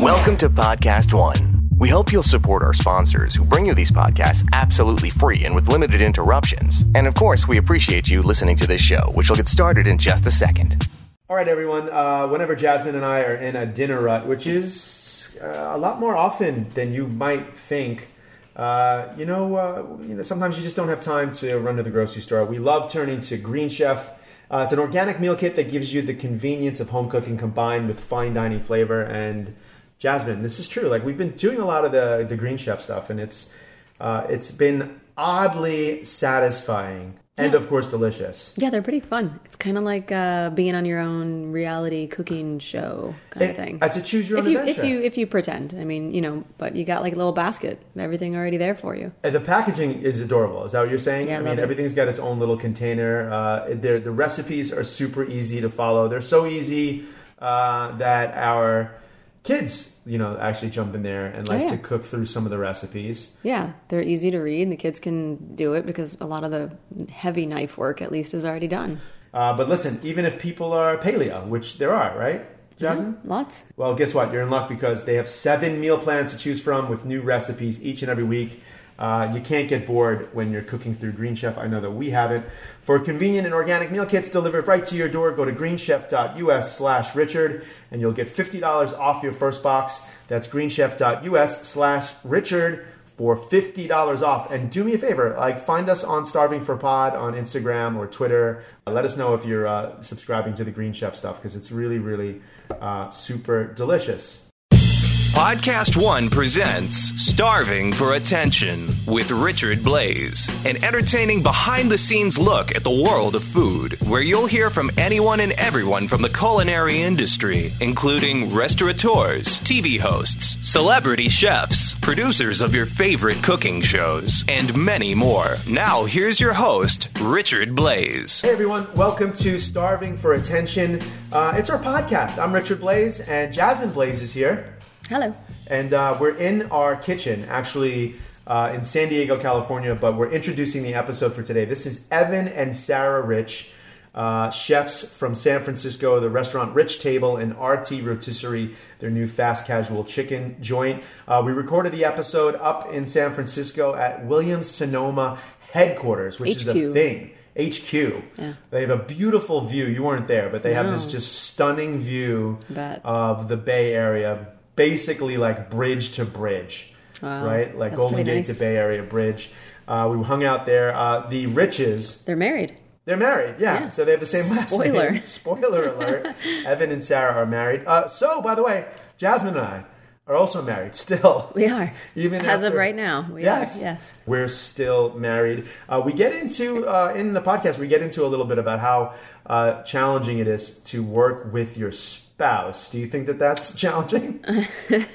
Welcome to Podcast One. We hope you'll support our sponsors who bring you these podcasts absolutely free and with limited interruptions. And of course, we appreciate you listening to this show, which will get started in just a second. All right, everyone. Uh, whenever Jasmine and I are in a dinner rut, which is uh, a lot more often than you might think, uh, you know, uh, you know, sometimes you just don't have time to run to the grocery store. We love turning to Green Chef. Uh, it's an organic meal kit that gives you the convenience of home cooking combined with fine dining flavor. And Jasmine, this is true. Like we've been doing a lot of the the Green Chef stuff, and it's uh, it's been oddly satisfying and, Yeah. of course, delicious. Yeah, they're pretty fun. It's kind of like uh, being on your own reality cooking show kind of thing. uh, a choose your if own you adventure. if you if you pretend, I mean, you know, but you got like a little basket, everything already there for you. And the packaging is adorable. Is that what you're saying? Yeah, I I mean, it. everything's got its own little container. Uh, the recipes are super easy to follow. They're so easy uh, that our kids, you know, actually jump in there and like Oh, yeah. to cook through some of the recipes. Yeah, they're easy to read, and the kids can do it because a lot of the heavy knife work, at least, is already done. Uh, but listen, even if people are paleo, which there are, right, Jasmine? Lots. Well, guess what? You're in luck because they have seven meal plans to choose from with new recipes each and every week. Uh, you can't get bored when you're cooking through Green Chef. I know that we haven't. For convenient and organic meal kits delivered right to your door, go to greenchef.us slash Richard and you'll get $50 off your first box. That's greenchef.us slash Richard for $50 off. And do me a favor, like find us on Starving for Pod on Instagram or Twitter. Uh, let us know if you're uh, subscribing to the Green Chef stuff because it's really, really uh, super delicious. Podcast One presents Starving for Attention with Richard Blais, an entertaining behind the scenes look at the world of food, where you'll hear from anyone and everyone from the culinary industry, including restaurateurs, TV hosts, celebrity chefs, producers of your favorite cooking shows, and many more. Now, here's your host, Richard Blais. Hey everyone, welcome to Starving for Attention. Uh, it's our podcast. I'm Richard Blais and Jasmine Blais is here. Hello. And uh, we're in our kitchen, actually uh, in San Diego, California, but we're introducing the episode for today. This is Evan and Sarah Rich, uh, chefs from San Francisco, the restaurant Rich Table and RT Rotisserie, their new fast casual chicken joint. Uh, we recorded the episode up in San Francisco at Williams Sonoma headquarters, which is a thing. HQ. Yeah. They have a beautiful view. You weren't there, but they have this just stunning view of the Bay Area, basically like bridge to bridge, Wow. right? Like That's Golden Gate nice. to Bay Area Bridge. Uh, we hung out there. Uh, the Riches, They're married. they're married. Yeah. Yeah. so they have the same last Spoiler. name. Spoiler alert: Evan and Sarah are married. Uh, so, by the way, Jasmine and I are also married still. We are. Even As of right now, we yes, are. Yes. we're still married. Uh, we get into uh, in the podcast. We get into a little bit about how uh, challenging it is to work with your spouse. Do you think that that's challenging?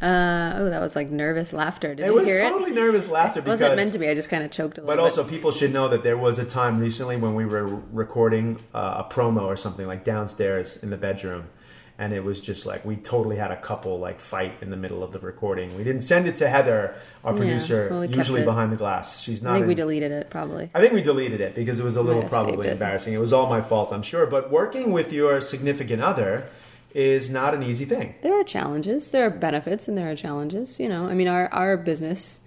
Uh, oh, that was like nervous laughter. Did it was totally nervous laughter it? Wasn't meant to be. I just kind of choked a little But bit. also, people should know that there was a time recently when we were recording uh, a promo or something like downstairs in the bedroom, and it was just like we totally had a couple like fight in the middle of the recording. We didn't send it to Heather, our Yeah, producer, well, we usually behind the glass. She's not. I think we deleted it probably. I think we deleted it because it was a little probably it. embarrassing. It was all my fault, I'm sure. But working with your significant other is not an easy thing. There are challenges. There are benefits, and there are challenges. You know, I mean, our our business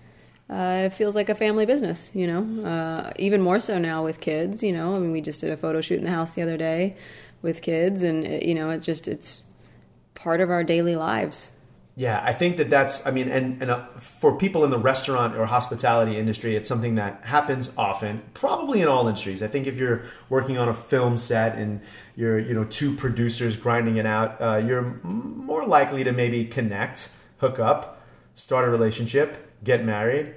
uh, feels like a family business. You know, uh, even more so now with kids. You know, I mean, we just did a photo shoot in the house the other day with kids, and uh, you know, it's just it's part of our daily lives. Yeah, I think that that's. I mean, and and uh, for people in the restaurant or hospitality industry, it's something that happens often. Probably in all industries. I think if you're working on a film set and you're you know two producers grinding it out, uh, you're more likely to maybe connect, hook up, start a relationship, get married,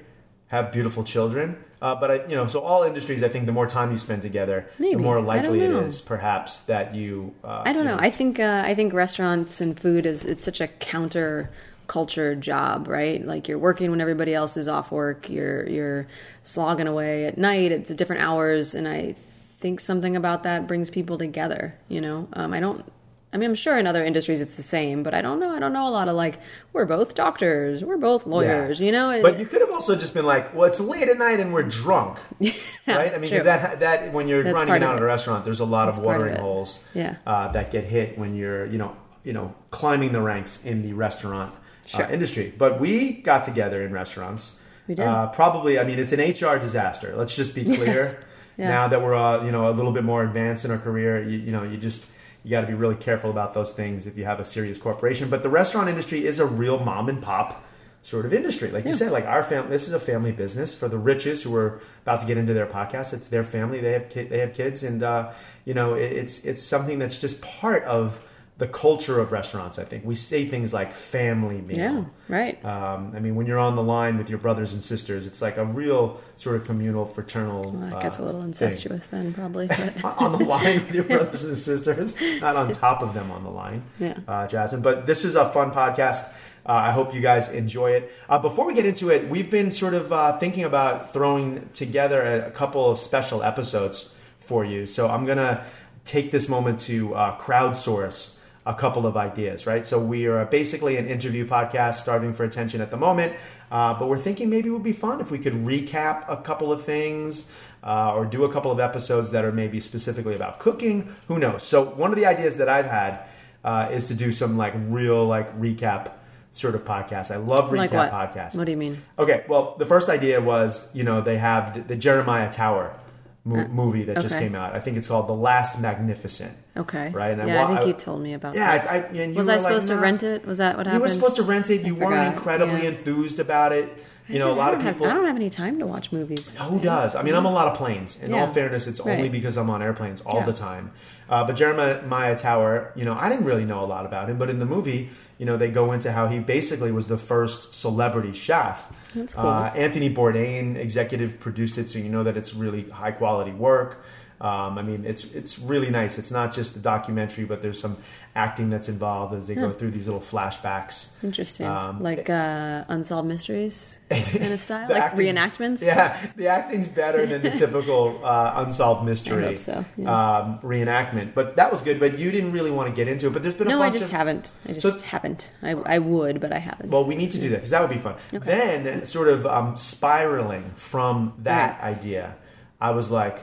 have beautiful children. Uh, but I, you know, so all industries, I think the more time you spend together, the more likely it is perhaps, that you. Uh, I don't you know. I think uh, I think restaurants and food is it's such a counter culture job, right? Like you're working when everybody else is off work. You're you're slogging away at night. It's at different hours, and I think something about that brings people together. You know, um, I don't. I mean, I'm sure in other industries it's the same, but I don't know. I don't know a lot of like we're both doctors, we're both lawyers. Yeah. You know, But you could have also just been like, "Well, it's late at night and we're drunk," right? I mean, because that that when you're That's grinding it of out at a restaurant, there's a lot of That's of watering it. holes Yeah. uh, that get hit when you're, you know, you know, climbing the ranks in the restaurant Sure. uh, industry. But we got together in restaurants. We did. Uh, probably, I mean, it's an HR disaster. Let's just be clear. Yeah. Now that we're, uh, you know, a little bit more advanced in our career, you, you know, you just you got to be really careful about those things if you have a serious corporation. But the restaurant industry is a real mom and pop sort of industry. Like you said, like our family, this is a family business for the riches who are about to get into their podcast. It's their family. They have ki- they have kids, and uh, you know, it, it's it's something that's just part of the culture of restaurants. I think we say things like family meal. Yeah, right. Um, I mean, when you're on the line with your brothers and sisters, it's like a real sort of communal, fraternal. Well, that uh, gets a little thing. incestuous then, probably. On the line with your brothers and sisters, not on top of them on the line, Yeah. uh, Jasmine. But this is a fun podcast. Uh, I hope you guys enjoy it. Uh, before we get into it, we've been sort of uh, thinking about throwing together a, a couple of special episodes for you. So I'm going to take this moment to uh, crowdsource a couple of ideas, right? So we are basically an interview podcast Starving for Attention at the moment, uh, but we're thinking maybe it would be fun if we could recap a couple of things uh, or do a couple of episodes that are maybe specifically about cooking. Who knows? So one of the ideas that I've had uh, is to do some like real like recap sort of podcast. I love recap like what? podcasts. What do you mean? Okay, well, the first idea was, you know, they have the, the Jeremiah Tower mo- movie that just Uh, came out. I think it's called The Last Magnificent. Okay. Right, and yeah, I, wa- think I- you told me about Yeah. I, I, and you was I like, supposed to "Nah." rent it? Was that what happened? You were supposed to rent it. You weren't incredibly yeah. enthused about it. You know, a lot of don't have- people. I don't have any time to watch movies. Who does? I mean, I'm a lot of planes. In all fairness, it's only because I'm on airplanes all the time. Uh, but Jeremiah Tower, you know, I didn't really know a lot about him, but in the movie, you know, they go into how he basically was the first celebrity chef. That's cool. Uh, Anthony Bourdain executive produced it, so you know that it's really high quality work. Um, I mean, it's it's really nice. It's not just a documentary, but there's some acting that's involved as they go through these little flashbacks. Interesting. Um, like uh, unsolved mysteries kind of style, like reenactments. Yeah, the acting's better than the typical uh, unsolved mystery so, yeah. um, reenactment. But that was good. But you didn't really want to get into it. But there's been a No, I just of haven't. I just So- haven't. I, I would, but I haven't. well, we need to do that because that would be fun. Okay. Then, sort of um, spiraling from that idea, I was like,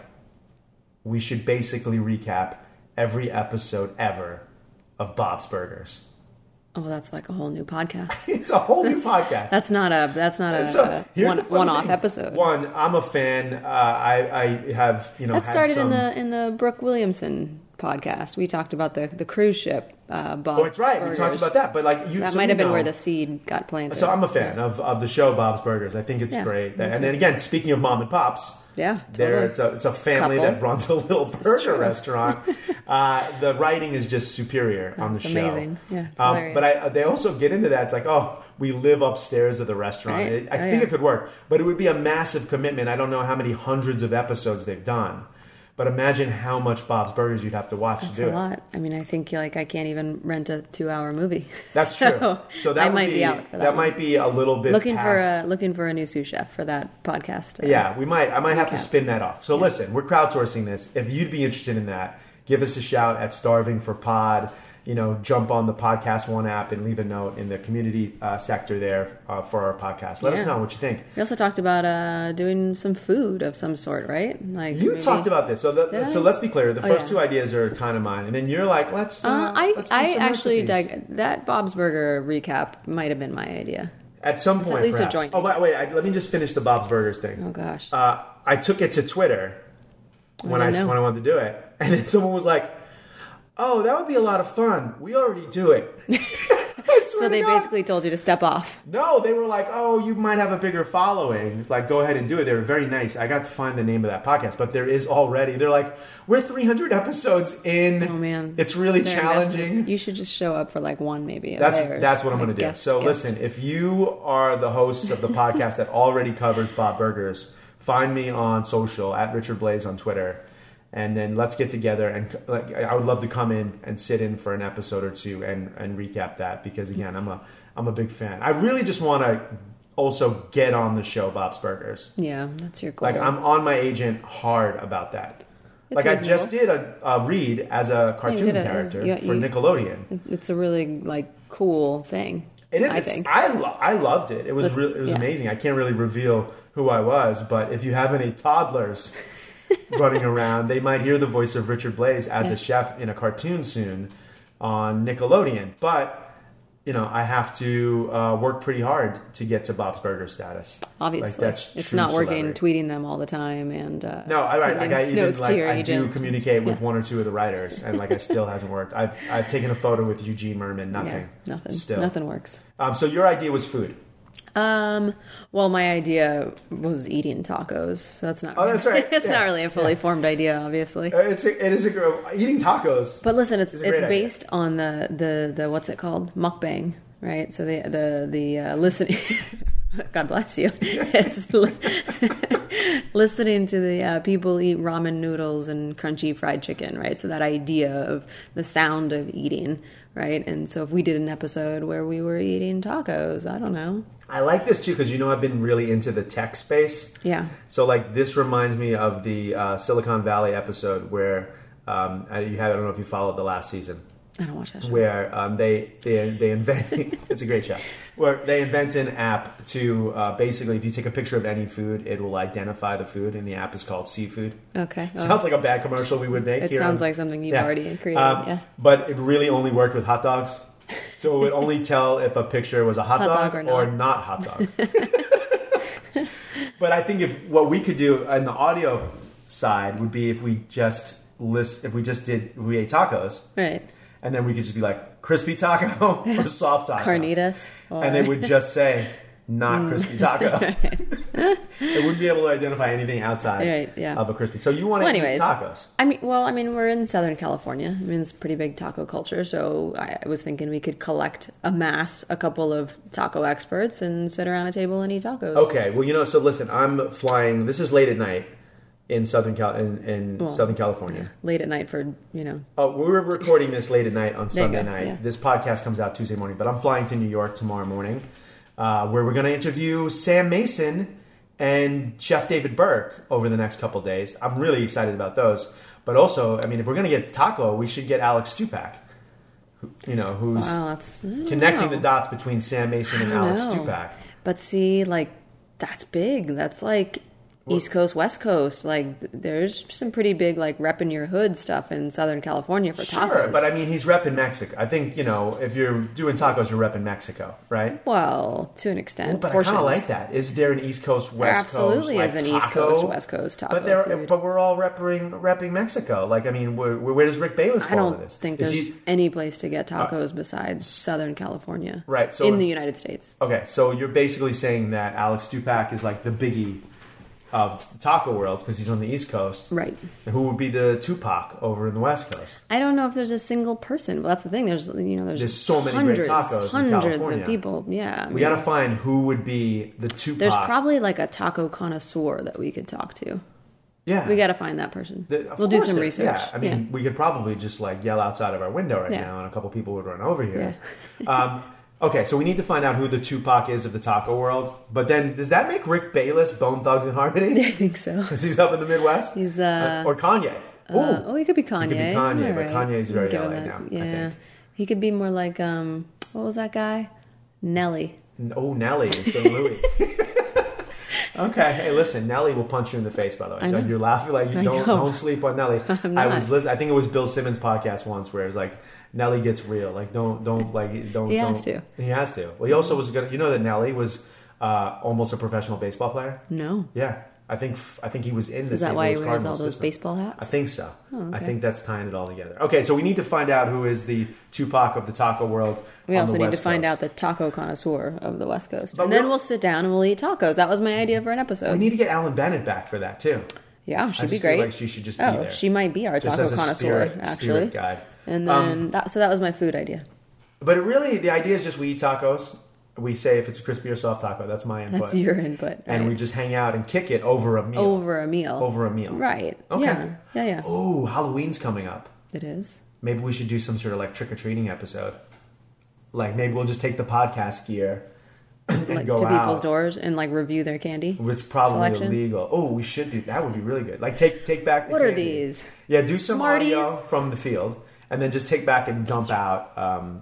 we should basically recap every episode ever of Bob's Burgers. oh, that's like a whole new podcast. It's a whole new podcast. That's not a. That's not a, So, here's one, one off episode. One, I'm a fan. Uh, I, I have you know that had started some, in the in the Brooke Williamson podcast. We talked about the the cruise ship. Uh, Bob Oh, it's right. We talked Burgers. about that, but like you, That so might have been know- where the seed got planted. So I'm a fan of, of the show Bob's Burgers. I think it's Yeah, great. and too. then again, speaking of mom and pops, yeah, there totally. it's a it's a family Couple. that runs a little burger restaurant. uh, the writing is just superior on the show. amazing. Yeah, um, but I, they also get into that. It's like, oh, we live upstairs of the restaurant. Right. It- I Oh, think yeah. it could work, but it would be a massive commitment. I don't know how many hundreds of episodes they've done, but imagine how much Bob's Burgers you'd have to watch That's to do a it. lot. I mean, I think like I can't even rent a two hour movie. That's So, true. So that I would for be, that. that one. might be a little bit looking for a looking for a new sous chef for that podcast. uh, Yeah, we might. I might have to spin that off. So listen, we're crowdsourcing this. If you'd be interested in that, give us a shout at Starving for Pod. You know, jump on the Podcast One app and leave a note in the community uh, sector there uh, for our podcast. Let us know what you think. We also talked about uh, doing some food of some sort, right? Like You maybe- talked about this, so the, so I? let's be clear. The Oh, first yeah. two ideas are kind of mine, and then you're like, let's. Uh, Uh, I let's I actually recipes. that Bob's Burger recap might have been my idea. at some at point. least a joint. Oh wait, wait I, let me just finish the Bob's Burgers thing. Oh gosh, uh, I took it to Twitter when I, didn't when I wanted to do it, and then someone was like, "Oh, that would be a lot of fun. We already do it." So they God. basically told you to step off. no, they were like, "Oh, you might have a bigger following. It's like go ahead and do it." They were very nice. I got to find the name of that podcast, but there is already. They're like, "We're 300 episodes in. Oh man, it's really They're challenging." invested. You should just show up for like one maybe. That's that's what I'm like going to do. guest- So guest. listen, if you are the hosts of the podcast that already covers Bob Burgers, find me on social at Richard Blais on Twitter, and then let's get together and like I would love to come in and sit in for an episode or two and and recap that because again I'm a I'm a big fan. I really just want to also get on the show Bob's Burgers. Yeah, that's your goal. Like I'm on my agent hard about that. It's like I just did a, a read as a cartoon did a- character for you- Nickelodeon. It's a really like cool thing. It is. I think. I lo- I loved it. It was Listen, real it was yeah. amazing. I can't really reveal who I was, but if you have any toddlers running around, they might hear the voice of Richard Blais as a chef in a cartoon soon. on Nickelodeon, but you know, I have to uh, work pretty hard to get to Bob's Burger status. Obviously, Like, that's it's not working. Tweeting them all the time and uh, No, I, right, like I even like I do communicate with Yeah. one or two of the writers, and like it still hasn't worked. I've I've taken a photo with Eugene Mirman, nothing, Yeah, nothing. Still, Nothing works. Um, so your idea was food. Um. Well, my idea was eating tacos. So that's not. Oh, that's right. it's Yeah. not really a fully formed idea, obviously. Uh, It's a, it is a eating tacos. But listen, it's It's great idea. based on the, the the what's it called mukbang, right? So the the the uh, listening. God bless you. It's li- listening to the uh, people eat ramen noodles and crunchy fried chicken, right? So that idea of the sound of eating, right? And so if we did an episode where we were eating tacos, I don't know. I like this too because you know I've been really into the tech space. Yeah. So like this reminds me of the uh, Silicon Valley episode where um, you had I don't know if you followed the last season I don't watch that show. where um, they they they invent it's a great show where they invent an app to uh, basically if you take a picture of any food it will identify the food and the app is called SeeFood. Okay. Sounds like a bad commercial we would make. it here sounds on- like something you've Yeah. already created. Um, yeah. But it really only worked with hot dogs. So it would only tell if a picture was a hot, Hot dog, dog or or not. not hot dog. but I think if what we could do on the audio side would be if we just list if we just did we ate tacos Right. And then we could just be like crispy taco or soft taco. Carnitas. Or... And they would just say not mm. crispy taco. they wouldn't be able to identify anything outside Right, yeah. of a crispy. So you want to Well, eat tacos. I mean, well, I mean, we're in Southern California. I mean, it's pretty big taco culture. So I I was thinking we could collect, amass a couple of taco experts and sit around a table and eat tacos. Okay, well, you know, so listen, I'm flying. This is late at night in Southern Cal in, in Well, Southern California. Late at night for you know. Oh, we were recording this late at night on Sunday go, night. yeah. This podcast comes out Tuesday morning, but I'm flying to New York tomorrow morning, uh, where we're going to interview Sam Mason and Chef David Burke over the next couple days. I'm really excited about those. But also, I mean, if we're going to get taco, we should get Alex Stupak. who- You know, who's Wow, that's I don't connecting know. the dots between Sam Mason and Alex know. Stupak. But see, like that's big. That's like East Coast, West Coast. Like there's some pretty big like repping your hood stuff in Southern California for Sure, tacos. but I mean, he's repping Mexico. I think you know if you're doing tacos, you're repping Mexico, right? well, to an extent, But portions. I kind of like that. Is there an East Coast, West absolutely Coast, is like, an East? Coast, West Coast taco. But there, food. but we're all repping repping Mexico. Like, I mean, where, where does Rick Bayless I fall don't this? think Is there's he- Uh, any place to get tacos besides Southern California. Right, so- in the United States. okay, so you're basically saying that Alex Stupak is like the biggie of the taco world because he's on the East Coast. Right. And who would be the Tupac over in the West Coast? I don't know if there's a single person. Well, that's the thing. There's you know there's, There's so many great hundreds, tacos in hundreds California. of people. Yeah, I We got to find who would be the Tupac. There's probably like a taco connoisseur that we could talk to. yeah. We got to find that person. The- we'll do some there- research. Yeah, I mean, we could probably just like yell outside of our window right Yeah. now, and a couple people would run over here. um, okay, so we need to find out who the Tupac is of the taco world. But then, does that make Rick Bayless Bone Thugs and Harmony? I think so. Because he's up in the Midwest. He's, uh, or Kanye. Ooh, Uh, oh, he could be Kanye. He could be Kanye, All but Kanye's very Give him LA that- now, I Yeah, think. he could be more like um, what was that guy? Nelly. oh, Nelly in St. Louis. okay, hey, listen, Nelly will punch you in the face. By the way, you're laughing like you I don't know. don't sleep on Nelly. I'm I was listening. I think it was Bill Simmons' podcast once where it was like. Nelly gets real. Like don't don't like don't. He don't, has to. He has to. Well, he also was gonna. You know that Nelly was uh, almost a professional baseball player. No, Yeah, I think I think he was in the is that St. why he wears all those system. baseball hats? I think so. Oh, I think that's tying it all together. Okay, so we need to find out who is the Tupac of the taco world. We also need to find Coast. out the taco connoisseur of the West Coast, But and then we'll sit down and we'll eat tacos. That was my idea for an episode. We need to get Alan Bennett back for that too. Yeah, she'd be great. like she should just be oh, there. she might be our Just taco connoisseur, spirit, actually. spirit guide. And Um, then that, so that was my food idea. But it really, the idea is just we eat tacos. We say if it's a crispy or soft taco. That's my input. That's your input. and we just hang out and kick it over a meal. over a meal. Over a meal. Right. Okay. Yeah. Yeah. Yeah. Oh, Halloween's coming up. It is. Maybe we should do some sort of like trick or treating episode. Like maybe we'll just take the podcast gear Like go to out. people's doors and like review their candy. It's probably Selection? illegal. Oh, we should do that. Would be really good. Like take take back. The What are these? Yeah, do some Smarties? audio from the field, and then just take back and dump out um,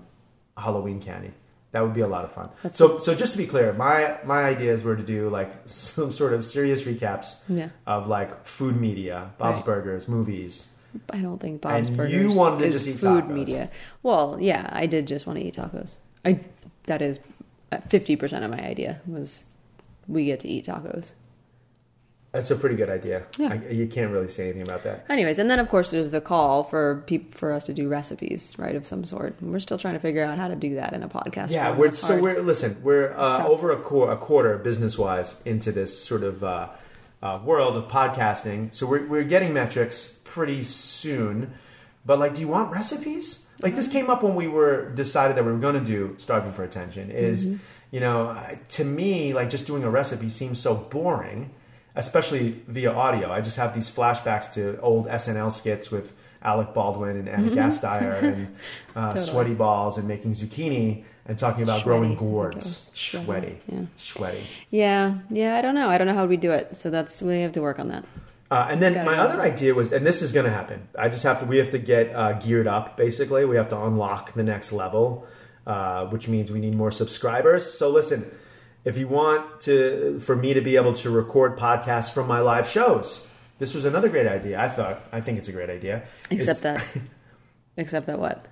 Halloween candy. That would be a lot of fun. so, so just to be clear, my my ideas were to do like some sort of serious recaps Yeah. of like food media, Bob's Right. Burgers, movies, I don't think Bob's And Burgers you wanted to just eat food tacos. media. Well, yeah, I did just want to eat tacos. I that is fifty percent of my idea was we get to eat tacos. That's a pretty good idea. Yeah. I, you can't really say anything about that. Anyways, and then of course there's the call for peop- for us to do recipes, right, of some sort. And we're still trying to figure out how to do that in a podcast. Yeah, we're so hard. we're listen. We're uh, over a, qu- a quarter business wise into this sort of uh, uh, world of podcasting. So we're we're getting metrics pretty soon. But like, do you want recipes? Like this came up when we were decided that we were going to do starving for attention. Is Mm-hmm. you know to me like just doing a recipe seems so boring, especially via audio. I just have these flashbacks to old SNL skits with. Alec Baldwin and Anna Gasteyer and uh, Mm-hmm. Totally. sweaty balls and making zucchini and talking about growing Sweaty, I think it gourds. Sweaty, yeah. Sweaty. Yeah, yeah. I don't know. I don't know how we do it. So that's we have to work on that. Uh, and then my other idea was, and this is going to happen. I just have to. We have to get uh, geared up. Basically, we have to unlock the next level, uh, which means we need more subscribers. So listen, if you want to, for me to be able to record podcasts from my live shows, this was another great idea. I thought. I think it's a great idea. Except It's- that. except that what?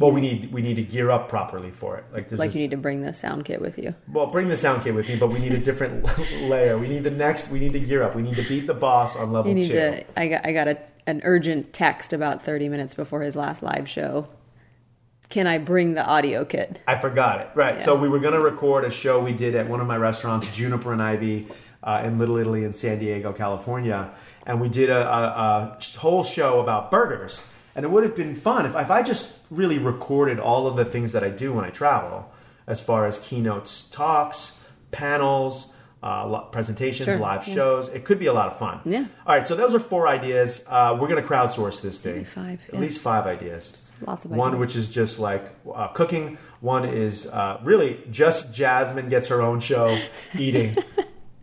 Well, we need we need to gear up properly for it. Like, Like you need to bring the sound kit with you. Well, bring the sound kit with me, but we need a different layer. We need the next. We need to gear up. We need to beat the boss on level You need two. to. I got. I got a, an urgent text about thirty minutes before his last live show. Can I bring the audio kit? I forgot it. Right. Yeah. So we were going to record a show we did at one of my restaurants, Juniper and Ivy, uh, in Little Italy in San Diego, California, and we did a, a, a whole show about burgers. And it would have been fun if, if I just really recorded all of the things that I do when I travel, as far as keynotes, talks, panels, uh, presentations, Sure. live Yeah. shows. It could be a lot of fun. Yeah. All right. So those are four ideas. Uh, we're going to crowdsource this thing. Maybe five, At yeah. least five ideas. Lots of ideas. One which is just like uh, cooking. One is uh, really just Jasmine gets her own show eating.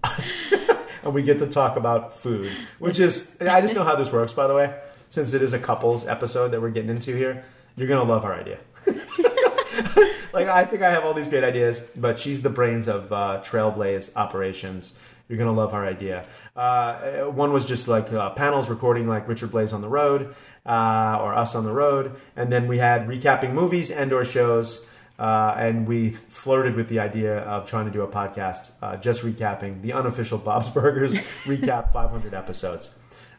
and we get to talk about food, which is, I just know how this works, by the way. Since it is a couples episode that we're getting into here, you're to love our idea. like, I think I have all these great ideas, but she's the brains of uh, Trail Blais operations. You're to love our idea. Uh, one was just like uh, panels recording like Richard Blais on the road uh, or us on the road. And then we had recapping movies and or shows. Uh, and we flirted with the idea of trying to do a podcast uh, just recapping the unofficial Bob's Burgers recap 500 episodes.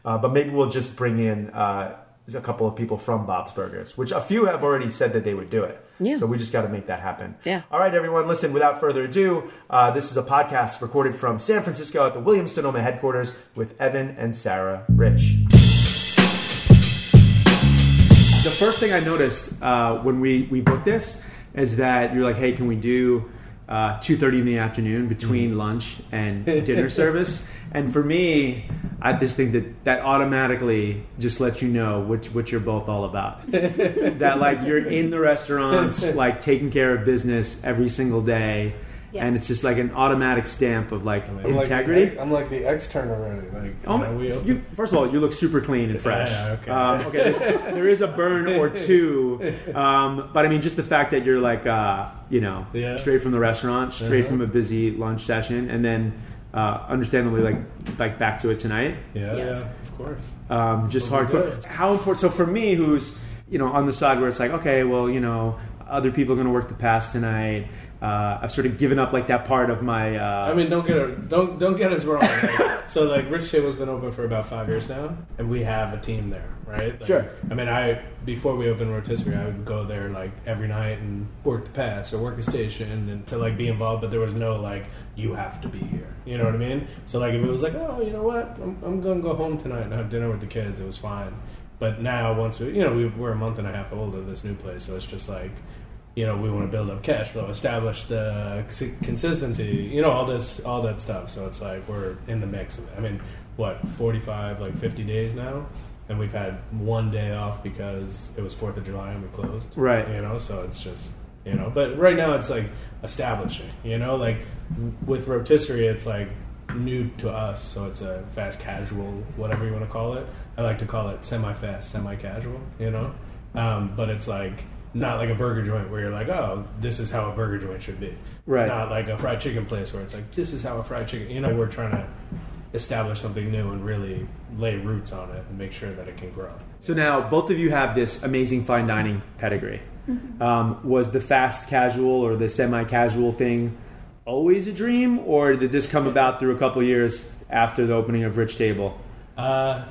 Uh, but maybe we'll just bring in uh, a couple of people from Bob's Burgers, which a few have already said that they would do it. Yeah. So we just got to make that happen. Yeah. All right, everyone. Listen, without further ado, uh, this is a podcast recorded from San Francisco at the Williams Sonoma headquarters with Evan and Sarah Rich. The first thing I noticed uh, when we, we booked this is that you're like, hey, can we do uh, 2.30 in the afternoon between lunch and dinner service? And for me, I just think that that automatically just lets you know what, what you're both all about. that like you're in the restaurants, like taking care of business every single day. And it's just like an automatic stamp of like I'm like integrity. the, I'm like the external already. Like, Oh, you know, you, first of all, you look super clean and fresh. Yeah, okay. Um, okay there's- there is a burn or two, um, but I mean, just the fact that you're like, uh, you know, Yeah. straight from the restaurant, straight Uh-huh. from a busy lunch session, and then uh, understandably, like, like back to it tonight. yeah, Yes. yeah, of course. Um, just Well, hardcore. How important? So for me, who's you know on the side where it's like, okay, well, you know, other people are going to work the pass tonight. Uh, I've sort of given up like that part of my. Uh, I mean, don't get it, don't don't get us wrong. Like, so, like, Rich Table's been open for about five years now, and we have a team there, right? Like, Sure. I mean, I before we opened Rotisserie, I would go there like every night and work the pass or work a station and to like be involved. But there was no like you have to be here. You know what I mean? So like if it was like, oh, you know what, I'm, I'm gonna go home tonight and have dinner with the kids, it was fine. But now, once we, you know, we, we're a month and a half old at this new place, so it's just like you know, we want to build up cash flow, establish the consistency, you know, all this, all that stuff. So it's like we're in the mix of it. I mean, what, 45, like 50 days now? And we've had one day off because it was 4th of July and we closed. Right. You know, so it's just, you know, but right now it's like establishing, you know, like with rotisserie, it's like new to us. So it's a fast casual, whatever you want to call it. I like to call it semi fast, semi casual, you know? Um, but it's like, not like a burger joint where you're like, oh, this is how a burger joint should be. Right. It's not like a fried chicken place where it's like, this is how a fried chicken. You know, we're trying to establish something new and really lay roots on it and make sure that it can grow. So now both of you have this amazing fine dining pedigree. Mm-hmm. Um, was the fast casual or the semi casual thing always a dream, or did this come about through a couple years after the opening of Rich Table? Uh,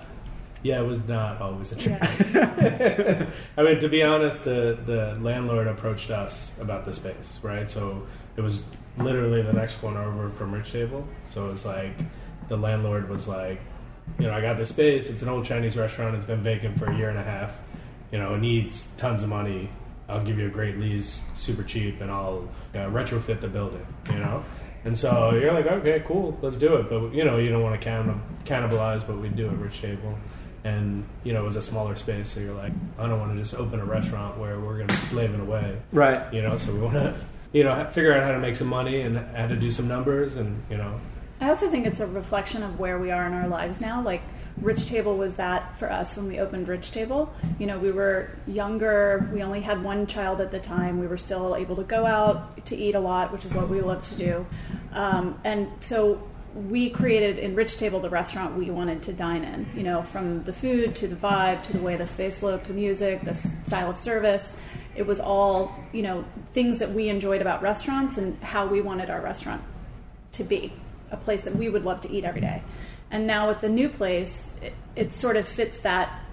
yeah, it was not always a dream. I mean, to be honest, the the landlord approached us about the space, right? So it was literally the next corner over from Rich Table. So it was like the landlord was like, you know, I got this space. It's an old Chinese restaurant. It's been vacant for a year and a half. You know, it needs tons of money. I'll give you a great lease, super cheap, and I'll uh, retrofit the building. You know. And so you're like, okay, cool, let's do it. But you know, you don't want to cannibalize, but we do it Rich Table and you know it was a smaller space so you're like i don't want to just open a restaurant where we're going to be slaving away Right. you know so we want to you know figure out how to make some money and how to do some numbers and you know I also think it's a reflection of where we are in our lives now. Like Rich Table was that for us when we opened Rich Table. You know, we were younger. We only had one child at the time. We were still able to go out to eat a lot, which is what we love to do. Um, and so we created in Rich Table the restaurant we wanted to dine in. You know, from the food to the vibe to the way the space looked, the music, the style of service. It was all you know things that we enjoyed about restaurants and how we wanted our restaurant to be a place that we would love to eat every day. And now with the new place, it, it sort of fits that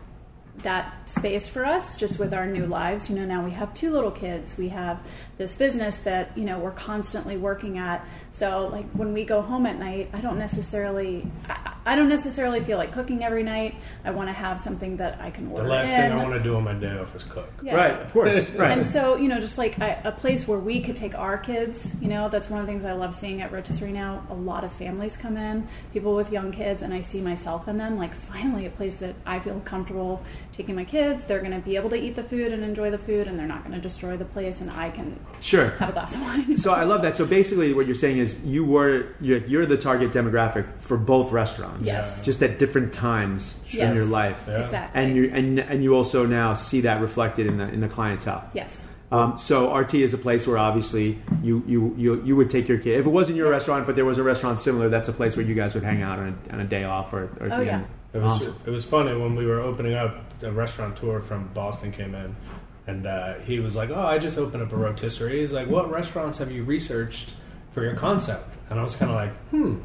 that space for us just with our new lives. You know, now we have two little kids. We have this business that, you know, we're constantly working at. So like when we go home at night, I don't necessarily I, I don't necessarily feel like cooking every night. I want to have something that I can order the last in. thing i want to do on my day off is cook Yeah. Right. Of course. Right. And so, you know, just like a, a place where we could take our kids, you know, that's one of the things I love seeing at Rotisserie now. A lot of families come in, people with young kids, and I see myself in them. Like, finally, a place that I feel comfortable taking my kids. They're going to be able to eat the food and enjoy the food, and they're not going to destroy the place, and I can sure. have a glass of wine. So I love that. So basically, what you're saying is you were you're, you're the target demographic for both restaurants, Yes. just at different times in Yes. your life, Yeah. exactly. and you and and you also now see that reflected in the in the clientele. yes. Um, so RT is a place where obviously you, you, you, you would take your kid. If it wasn't your restaurant, but there was a restaurant similar, that's a place where you guys would hang out on a, on a day off or, or Oh, yeah. end. It was Awesome. it was funny when we were opening up. The restaurant tour from Boston came in, and uh, he was like, "Oh, I just opened up a rotisserie." He's like, "What restaurants have you researched for your concept?" And I was kind of like, "Hmm."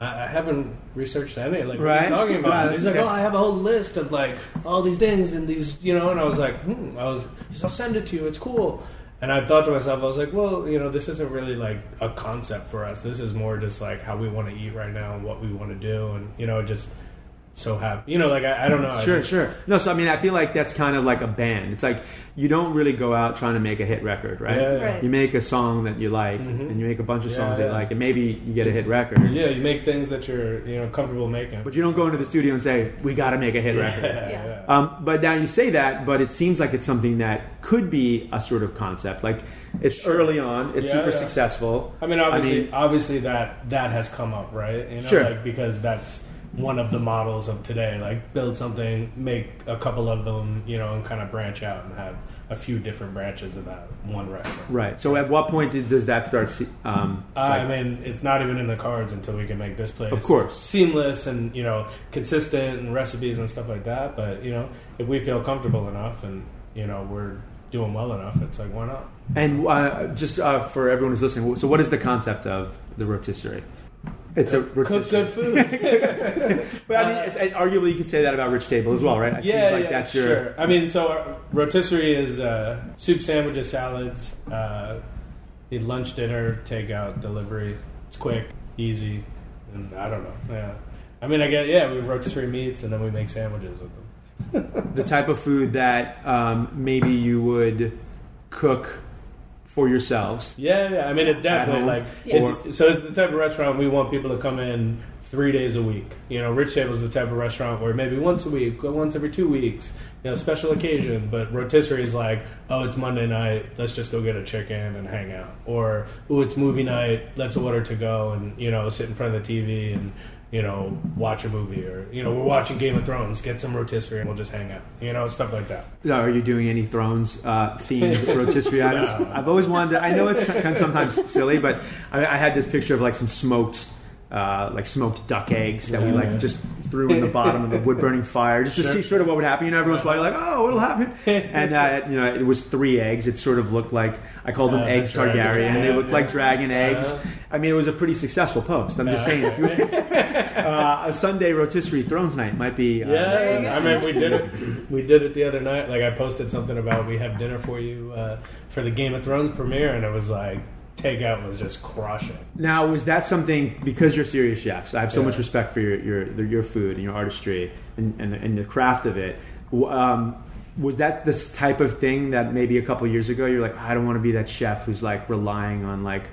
I I haven't researched any. Like, what are you talking about? Wow, he's that's like, oh, I have a whole list of like all these things and these, you know. And I was like, hmm. I was, he's, I'll send it to you. It's cool. And I thought to myself, I was like, well, you know, this isn't really like a concept for us. This is more just like how we want to eat right now and what we want to do, and you know, just so happy. You know, like I, I don't know. Sure, just- sure. No, so I mean, I feel like that's kind of like a band. It's like you don't really go out trying to make a hit record, right? Yeah, yeah. Right. You make a song that you like, Mhm. and you make a bunch of Yeah, songs that you like, and maybe you get a hit record. Yeah, you make things that you're you know comfortable making. But you don't go into the studio and say, "We got to make a hit record." yeah, Yeah. yeah. Um, but now you say that, but it seems like it's something that could be a sort of concept. Like it's early on, it's Yeah, super yeah. successful. I mean, obviously, mean- obviously that that has come up, right? You know, Sure. like because that's one of the models of today. Like build something, make a couple of them, you know, and kind of branch out and have a few different branches of that one restaurant. Right. So at what point did- does that start? Um, I like- mean, it's not even in the cards until we can make this place, Of course. seamless and you know consistent and recipes and stuff like that. But you know, if we feel comfortable enough and you know we're doing well enough, it's like why not? and uh, just uh, for everyone who's listening, so what is the concept of the rotisserie? It's a Cook good food. But I mean, it's, arguably you could say that about Rich Table as well, right? It yeah, seems like yeah, that's your sure. I mean, so rotisserie is uh, soup, sandwiches, salads, uh, lunch, dinner, takeout, delivery. It's quick, easy, and I don't know. Yeah, I mean, I get yeah, we rotisserie meats and then we make sandwiches with them. the type of food that um, maybe you would cook for yourselves. Yeah, yeah. I mean, it's definitely home? like Yes. it's so it's the type of restaurant we want people to come in three days a week. You know, Rich Table's the type of restaurant where maybe once a week, or once every two weeks, you know, special occasion. But rotisserie is like, oh, it's Monday night, let's just go get a chicken and hang out, or oh, it's movie night, let's order to go and you know sit in front of the TV and. You know, watch a movie, or you know, we're watching Game of Thrones. Get some rotisserie, and we'll just hang out. You know, stuff like that. Are you doing any Thrones uh, themed rotisserie items? No. I've always wanted. To, I know it's kind of sometimes silly, but I, I had this picture of like some smoked uh, like smoked duck eggs that we like just threw in the bottom of the wood burning fire just to see sort of what would happen. You know, everyone's once in a while you're like, oh, what'll happen? And uh, you know, it was three eggs. It sort of looked like I called them Uh, eggs the dragon. Targaryen. They Yeah, looked like dragon eggs. Uh-huh. I mean, it was a pretty successful post. I'm just saying, if you, uh, a Sunday rotisserie thrones night might be. Uh, There you Yeah, go. I mean, we did it. We did it the other night. Like I posted something about we have dinner for you uh, for the Game of Thrones premiere, and it was like takeout was just crushing. Now, was that something because you're serious chefs? I have so Yeah. much respect for your your, your food and your artistry and, and, and the craft of it. Um, was that this type of thing that maybe a couple years ago you're like, I don't want to be that chef who's like relying on like,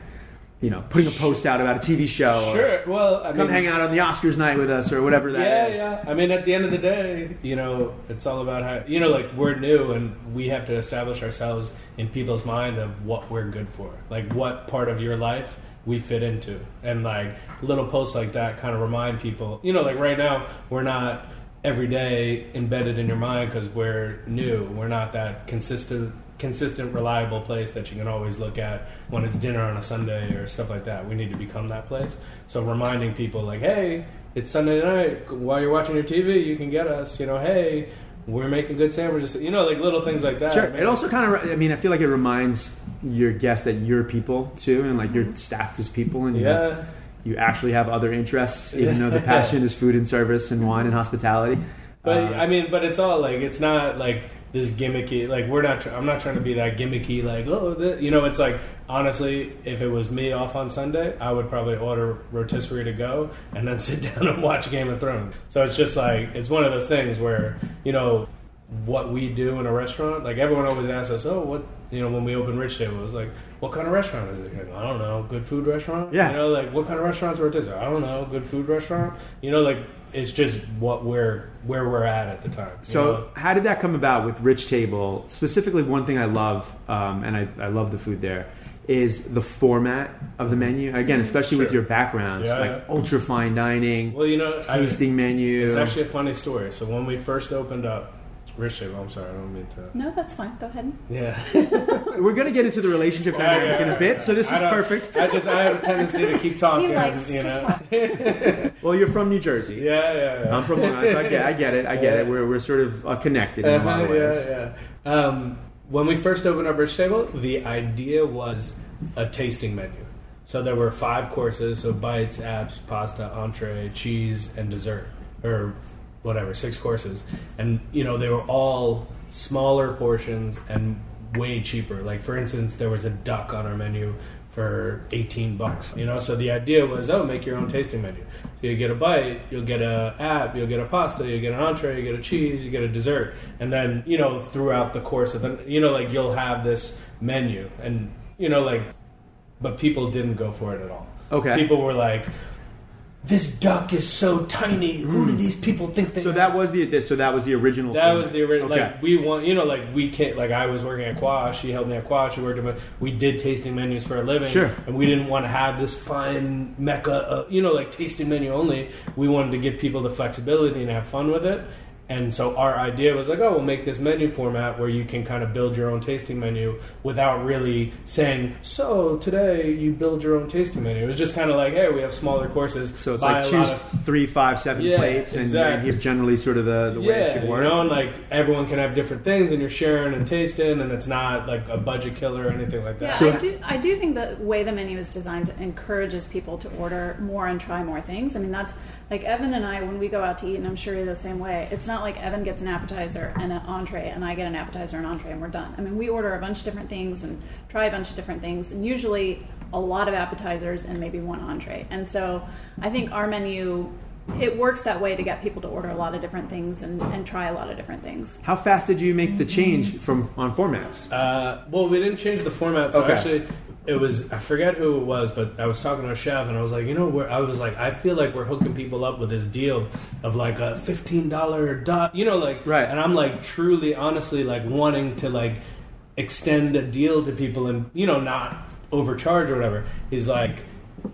you know, putting a post out about a TV show or Sure. Well, I come mean, hang out on the Oscars night with us or whatever that yeah, is. yeah. I mean, at the end of the day, you know, it's all about how you know, like we're new and we have to establish ourselves in people's mind of what we're good for, like what part of your life we fit into, and like little posts like that kind of remind people. You know, like right now we're not every day embedded in your mind because we're new. We're not that consistent. Consistent, reliable place that you can always look at when it's dinner on a Sunday or stuff like that. We need to become that place. So reminding people, like, hey, it's Sunday night. While you're watching your TV, you can get us. You know, hey, we're making good sandwiches. You know, like little things like that. Sure. It also kind of, I mean, I feel like it reminds your guests that you're people too, and like your staff is people, and you, yeah, you actually have other interests, even though the passion is food and service and wine and hospitality. but Uh, I mean, but it's all like it's not like this gimmicky. Like we're not. Tr- I'm not trying to be that gimmicky. Like oh, th-. you know, it's like honestly, if it was me off on Sunday, I would probably order rotisserie to go and then sit down and watch Game of Thrones. So it's just like it's one of those things where you know what we do in a restaurant. Like everyone always asks us, oh, what you know when we open Rich Table, it was like, what kind of restaurant is it? I don't know, good food restaurant. Yeah. you know, like what kind of restaurants are rotisserie? I don't know, good food restaurant. You know, like it's just what we're where we're at at the time. So, know? how did that come about with Rich Table? Specifically, one thing I love, um, and I, I love the food there, is the format of the menu. Again, especially with your backgrounds, Yeah, like yeah. ultra fine dining, well, you know, I- tasting menu. It's actually a funny story. So when we first opened up Rich Table, I'm sorry, I don't mean to. No, that's fine. Go ahead. Yeah. We're going to get into the relationship dynamic in a bit, so this is I perfect. I just I have a tendency to keep talking. He likes you to know. talk. Well, you're from New Jersey. Yeah, yeah, yeah. I'm from Long Island, so I get, I get it. I get Yeah. it. We're, we're sort of uh, connected in a lot of Uh-huh, ways. yeah, yeah. Um, when we first opened up Rich Table, the idea was a tasting menu. So there were five courses: so bites, apps, pasta, entree, cheese, and dessert, or whatever, six courses. And you know they were all smaller portions and way cheaper. Like for instance, there was a duck on our menu for 18 bucks. You know, so the idea was, oh, make your own tasting menu. So you get a bite, you'll get a app, you'll get a pasta, you get an entree, you get a cheese, you get a dessert, and then you know throughout the course of the, you know, like you'll have this menu, and you know, like, but people didn't go for it at all. Okay. people were like. This duck is so tiny. Who do these people think they? Hmm. So are?" that was the so that was the original. That format. was the original. Okay. Like we want, you know, like we can't. Like I was working at Quash. She helped me at Quash. She worked at. We did tasting menus for a living. Sure. And we didn't want to have this fine mecca. Uh, you know, like tasting menu only. We wanted to give people the flexibility and have fun with it. And so our idea was like, oh, we'll make this menu format where you can kind of build your own tasting menu without really saying, so today you build your own tasting menu. It was just kind of like, hey, we have smaller courses. So it's buy like choose of- three, five, seven Yeah, plates, and, exactly. and here's generally sort of the, the way it should work. You know, and like everyone can have different things, and you're sharing and tasting, and it's not like a budget killer or anything like that. Yeah, So- I do. I do think the way the menu is designed encourages people to order more and try more things. I mean, that's like Evan and I when we go out to eat, and I'm sure you're the same way. It's not like Evan gets an appetizer and an entree, and I get an appetizer and entree, and we're done. I mean, we order a bunch of different things and try a bunch of different things, and usually a lot of appetizers and maybe one entree. And so I think our menu. It works that way to get people to order a lot of different things and, and try a lot of different things. How fast did you make the change from on formats? Uh, well, we didn't change the format. So Okay. actually, it was I forget who it was, but I was talking to a chef, and I was like, you know, where I was like, I feel like we're hooking people up with this deal of like a fifteen dollar dot, you know, like Right. And I'm like truly, honestly, like wanting to like extend a deal to people and you know not overcharge or whatever. He's like.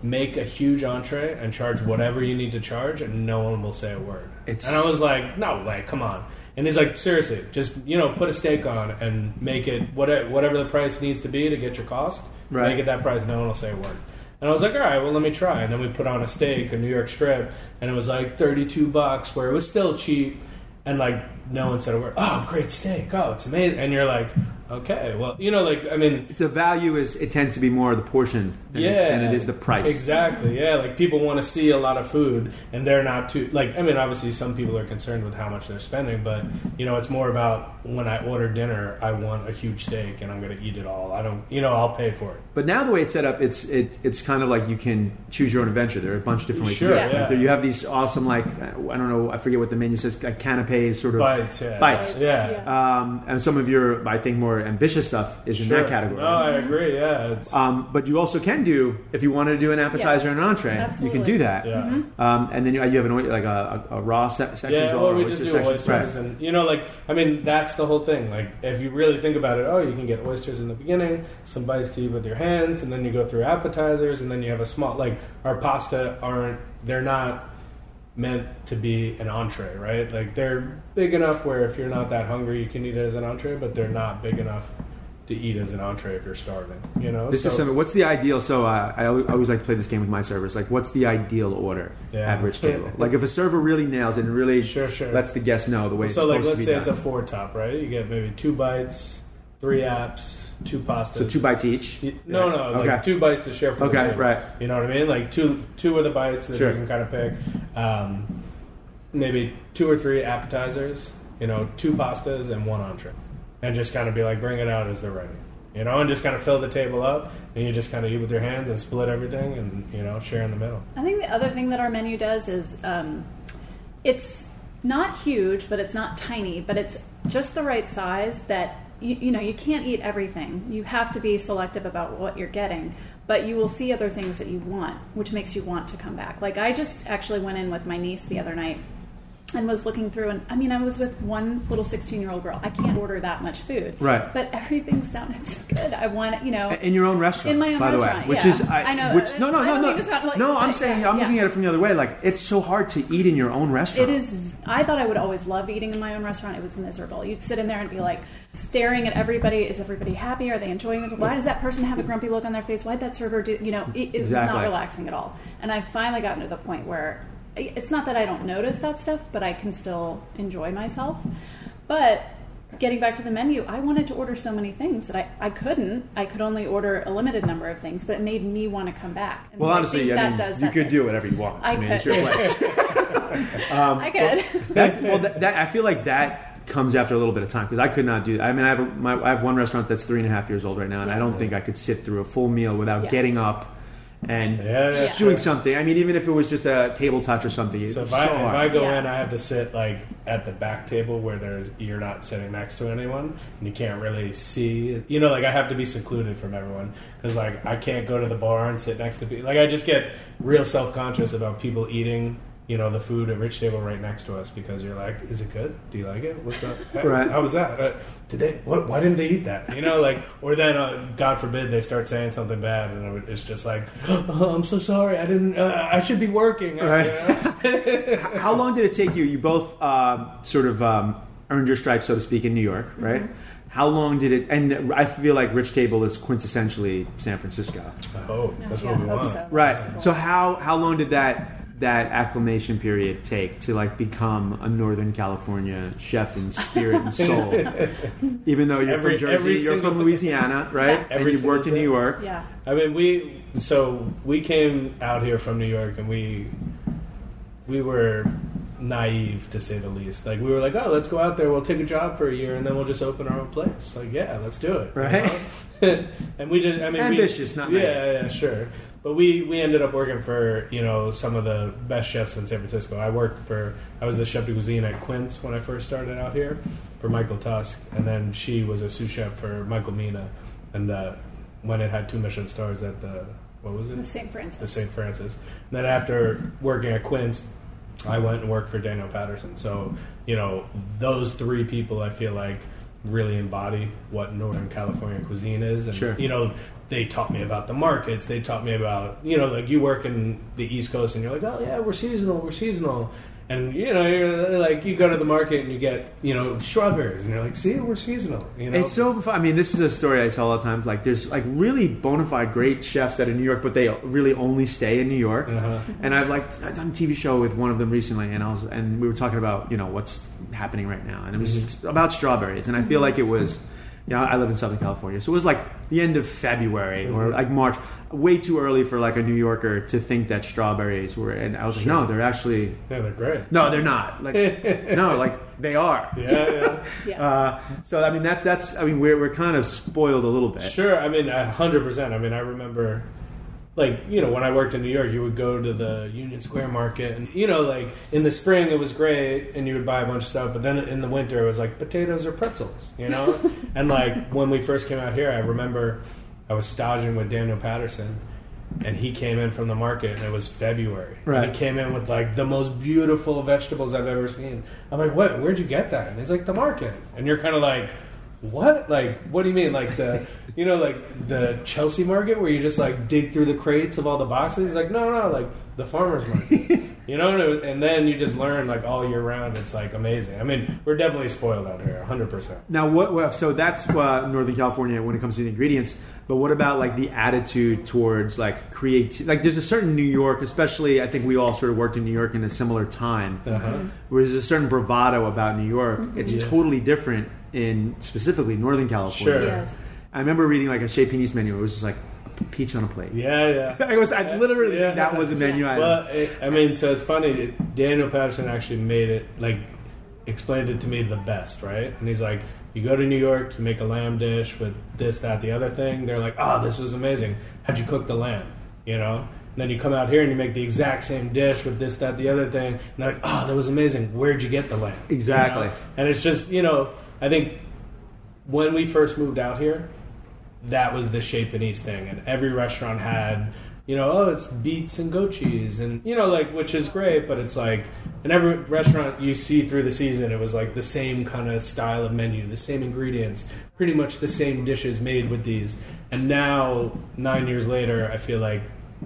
Make a huge entree and charge whatever you need to charge, and no one will say a word. It's- and I was like, "No way, come on!" And he's like, "Seriously, just you know, put a steak on and make it whatever whatever the price needs to be to get your cost. Right. Make it that price. No one will say a word." And I was like, all right, well, let me try. And then we put on a steak, a New York strip, and it was like 32 bucks, where it was still cheap. And like, no one said a word. Oh, great steak. Oh, it's amazing. And you're like, okay, well, you know, like, I mean, The value is it tends to be more the portion than, yeah, it, than it is the price. Exactly. Yeah, like people want to see a lot of food, and they're not too like. I mean, obviously, some people are concerned with how much they're spending, but you know, it's more about when I order dinner, I want a huge steak, and I'm going to eat it all. I don't, you know, I'll pay for it. But now the way it's set up, it's it, it's kind of like you can choose your own adventure. There are a bunch of different ways. Sure, to do it. yeah. Like, you have these awesome like I don't know I forget what the menu says like canapes sort of Bites, yeah. bites. Yeah. Um, and some of your I think more ambitious stuff is in that category. No, I agree. Yeah, it's, Um, but you also can do if you wanted to do an appetizer Yes, and an entree, you can do that. yeah. Um, and then you, you have an oy- like a, a, a raw se- section Yeah, as well, well, or we oyster just do oysters, Right. and you know, like I mean, that's the whole thing. Like, if you really think about it, oh, you can get oysters in the beginning, some bites to eat with your hands, and then you go through appetizers, and then you have a small like our pasta aren't they're not meant to be an entree, right? Like they're big enough where if you're not that hungry, you can eat it as an entree, but they're not big enough to eat as an entree if you're starving. You know, This So- is something. What's the ideal? So uh, I always, I always like to play this game with my servers. Like, what's the ideal order Yeah. at Rich Table? like, if a server really nails it and really Sure, sure. lets the guest know the way it's so like supposed let's say be it's a four top, right? You get maybe two bites, three apps, two pastas. so two bites each. Y- No, no, like two bites to share. From Okay, table. right. You know what I mean? Like two, two of the bites that Sure. you can kind of pick. Um, maybe two or three appetizers. You know, two pastas and one entree, and just kind of be like, bring it out as they're ready. You know, and just kind of fill the table up, and you just kind of eat with your hands and split everything, and you know, share in the middle. I think the other thing that our menu does is um, it's not huge, but it's not tiny, but it's just the right size that you, you know you can't eat everything. You have to be selective about what you're getting, but you will see other things that you want, which makes you want to come back. Like I just actually went in with my niece the other night and was looking through and I mean I was with one little 16 year old girl. I can't order that much food. Right. But everything sounded so good. I want, you know, In your own restaurant, In my own by the restaurant, way, which yeah. is I, I know. Which no, no, no, no, think it's not like- no. I'm saying I'm yeah. looking at it from the other way. Like it's so hard to eat in your own restaurant. It is. I thought I would always love eating in my own restaurant. It was miserable. You'd sit in there and be like staring at everybody. Is everybody happy? Are they enjoying it? Why does that person have a grumpy look on their face? Why'd that server do? You know, it, it was not relaxing at all. And I finally gotten to the point where it's not that I don't notice that stuff, but I can still enjoy myself. But getting back to the menu, I wanted to order so many things that I, I couldn't. I could only order a limited number of things, but it made me want to come back. And well, so I honestly, I, that mean, does you could do whatever you want. I mean, it's could. your place. Um, I could. That's well. That, that I feel like that comes after a little bit of time because I could not do. that. I mean, I have a, my, I have one restaurant that's three and a half years old right now, and I don't think I could sit through a full meal without Yeah. getting up and Yeah, yeah, just doing something. I mean, even if it was just a table touch or something. So it's if I, if. I go Yeah. in, I have to sit like at the back table where there's you're not sitting next to anyone, and you can't really see. You know, like I have to be secluded from everyone because like I can't go to the bar and sit next to people. Like I just get real self conscious about people eating. You know the food at Rich Table right next to us because you're like, is it good? Do you like it? What's up? Right. How was that? Uh, did they? What? Why didn't they eat that? You know, like, or then uh, God forbid they start saying something bad, and it's just like, oh, I'm so sorry. I didn't. Uh, I should be working. Right. You know? How long did it take you? You both um, sort of um, earned your stripes, so to speak, in New York, right? How long did it? And I feel like Rich Table is quintessentially San Francisco, Oh, that's Yeah, what we want. so. right? So how how long did that that acclimation period take to like become a Northern California chef in spirit and soul? Even though you're Every- from Jersey, every you're from Louisiana, right? Yeah. and Every you've worked in New York. Yeah. I mean, we so we came out here from New York, and we we were naive to say the least. Like we were like, oh, let's go out there. We'll take a job for a year, and then we'll just open our own place. Like, yeah, let's do it. you Right. know? and we just, I mean, Ambitious, we, not yeah, naive. yeah, sure. But we we ended up working for you know some of the best chefs in San Francisco. I worked for I was the chef de cuisine at Quince when I first started out here for Michael Tusk, and then she was a sous chef for Michael Mina, and uh, when it had two Michelin stars at the what was it The St. Francis. the St. Francis. And then after working at Quince, I went and worked for Daniel Patterson. So, you know, those three people I feel like really embody what Northern California cuisine is. And, Sure. you know, they taught me about the markets. They taught me about, you know, like you work in the East Coast and you're like, oh, yeah, we're seasonal, we're seasonal. And you know, you're like you go to the market and you get you know strawberries, and you're like, see, we're seasonal. You know, It's so fun. I mean, this is a story I tell all the time. Like, there's like really bona fide great chefs that are in New York, but they really only stay in New York. Uh-huh. And I've like I've done a TV show with one of them recently, and I was and we were talking about you know what's happening right now, and it was Mm-hmm. about strawberries, and I feel like it was. You know, I live in Southern California, so it was like the end of February or Mm-hmm. like March, way too early for like a New Yorker to think that strawberries were. And I was like, no, they're actually yeah, they're great. no, they're not. Like, no, like they are. Yeah, yeah. Yeah. Uh, so I mean that's that's I mean we're we're kind of spoiled a little bit. Sure, I mean, a hundred percent. I mean, I remember, like, you know, when I worked in New York, you would go to the Union Square Market, and you know, like in the spring it was great, and you would buy a bunch of stuff, but then in the winter it was like potatoes or pretzels, you know. and like when we first came out here, I remember I was staging with Daniel Patterson. And he came in from the market, and it was February. Right. And he came in with like the most beautiful vegetables I've ever seen. I'm like, "What? Where'd you get that?" And he's like, "The market." And you're kind of like, what? Like, what do you mean? Like the, you know, like the Chelsea market where you just like dig through the crates of all the boxes? Like, no, no, like the farmer's market. you know, and, it- and then you just learn like all year round. It's like amazing. I mean, we're definitely spoiled out here, hundred percent. Now what? Well, so that's uh, Northern California when it comes to the ingredients. But what about like the attitude towards like creative? Like there's a certain New York, especially I think we all sort of worked in New York in a similar time, Uh-huh. where there's a certain bravado about New York. It's Yeah. totally different in specifically Northern California. Sure. Yes. I remember reading like a Chez Panisse menu. It was just like peach on a plate. Yeah, yeah. I was I literally Yeah. that was a menu item. Well, it, I mean, so it's funny. It, Daniel Patterson actually made it like explained it to me the best, right? And he's like, you go to New York, you make a lamb dish with this, that, the other thing. They're like, oh, this was amazing. How'd you cook the lamb? You know. And then you come out here and you make the exact same dish with this, that, the other thing. And they're like, oh, that was amazing. Where'd you get the lamb? You Exactly. know? And it's just, you know, I think when we first moved out here, that was the Panisse thing, and every restaurant had, you know, oh, it's beets and goat cheese, and you know, like which is great, but it's like, in every restaurant you see through the season, it was like the same kind of style of menu, the same ingredients, pretty much the same dishes made with these. And now, nine years later, I feel like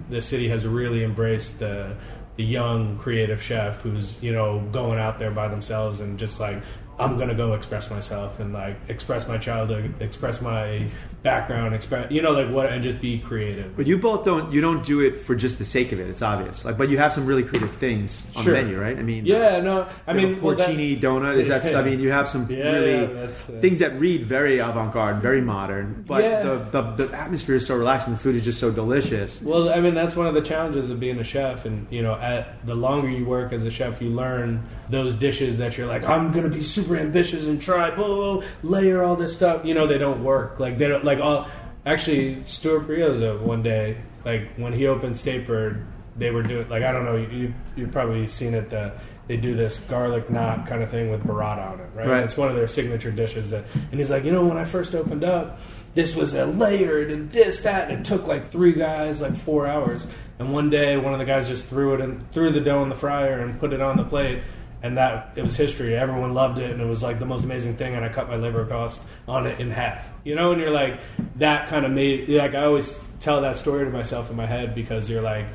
the city has really embraced the the young creative chef who's you know going out there by themselves and just like I'm gonna go express myself and like express my childhood, express my background, express you know like what and just be creative. But you both don't you don't do it for just the sake of it. It's obvious. Like, but you have some really creative things on Sure. the menu, right? I mean, Yeah, no, I mean well, that- porcini donut. Is that? I mean, you have some Yeah, really yeah, things that read very avant-garde, very modern. But Yeah. the, the the atmosphere is so relaxing. The food is just so delicious. Well, I mean, that's one of the challenges of being a chef, and you know, at the longer you work as a chef, you learn those dishes that you're like, I'm gonna be super ambitious and try, blah, blah, blah, layer all this stuff. You know, they don't work. Like they don't like all. Oh, actually, Stuart Brioza one day, like when he opened Statebird, they were doing like I don't know, you you've probably seen it. The, they do this garlic knot kind of thing with burrata on it, right? Right. It's one of their signature dishes. That, and he's like, you know, when I first opened up, this was a layered and this, that, and it took like three guys like four hours. And one day, one of the guys just threw it and threw the dough in the fryer and put it on the plate. And that it was history. Everyone loved it, and it was like the most amazing thing. And I cut my labor cost on it in half. You know, and you're like, that kind of made like I always tell that story to myself in my head because you're like,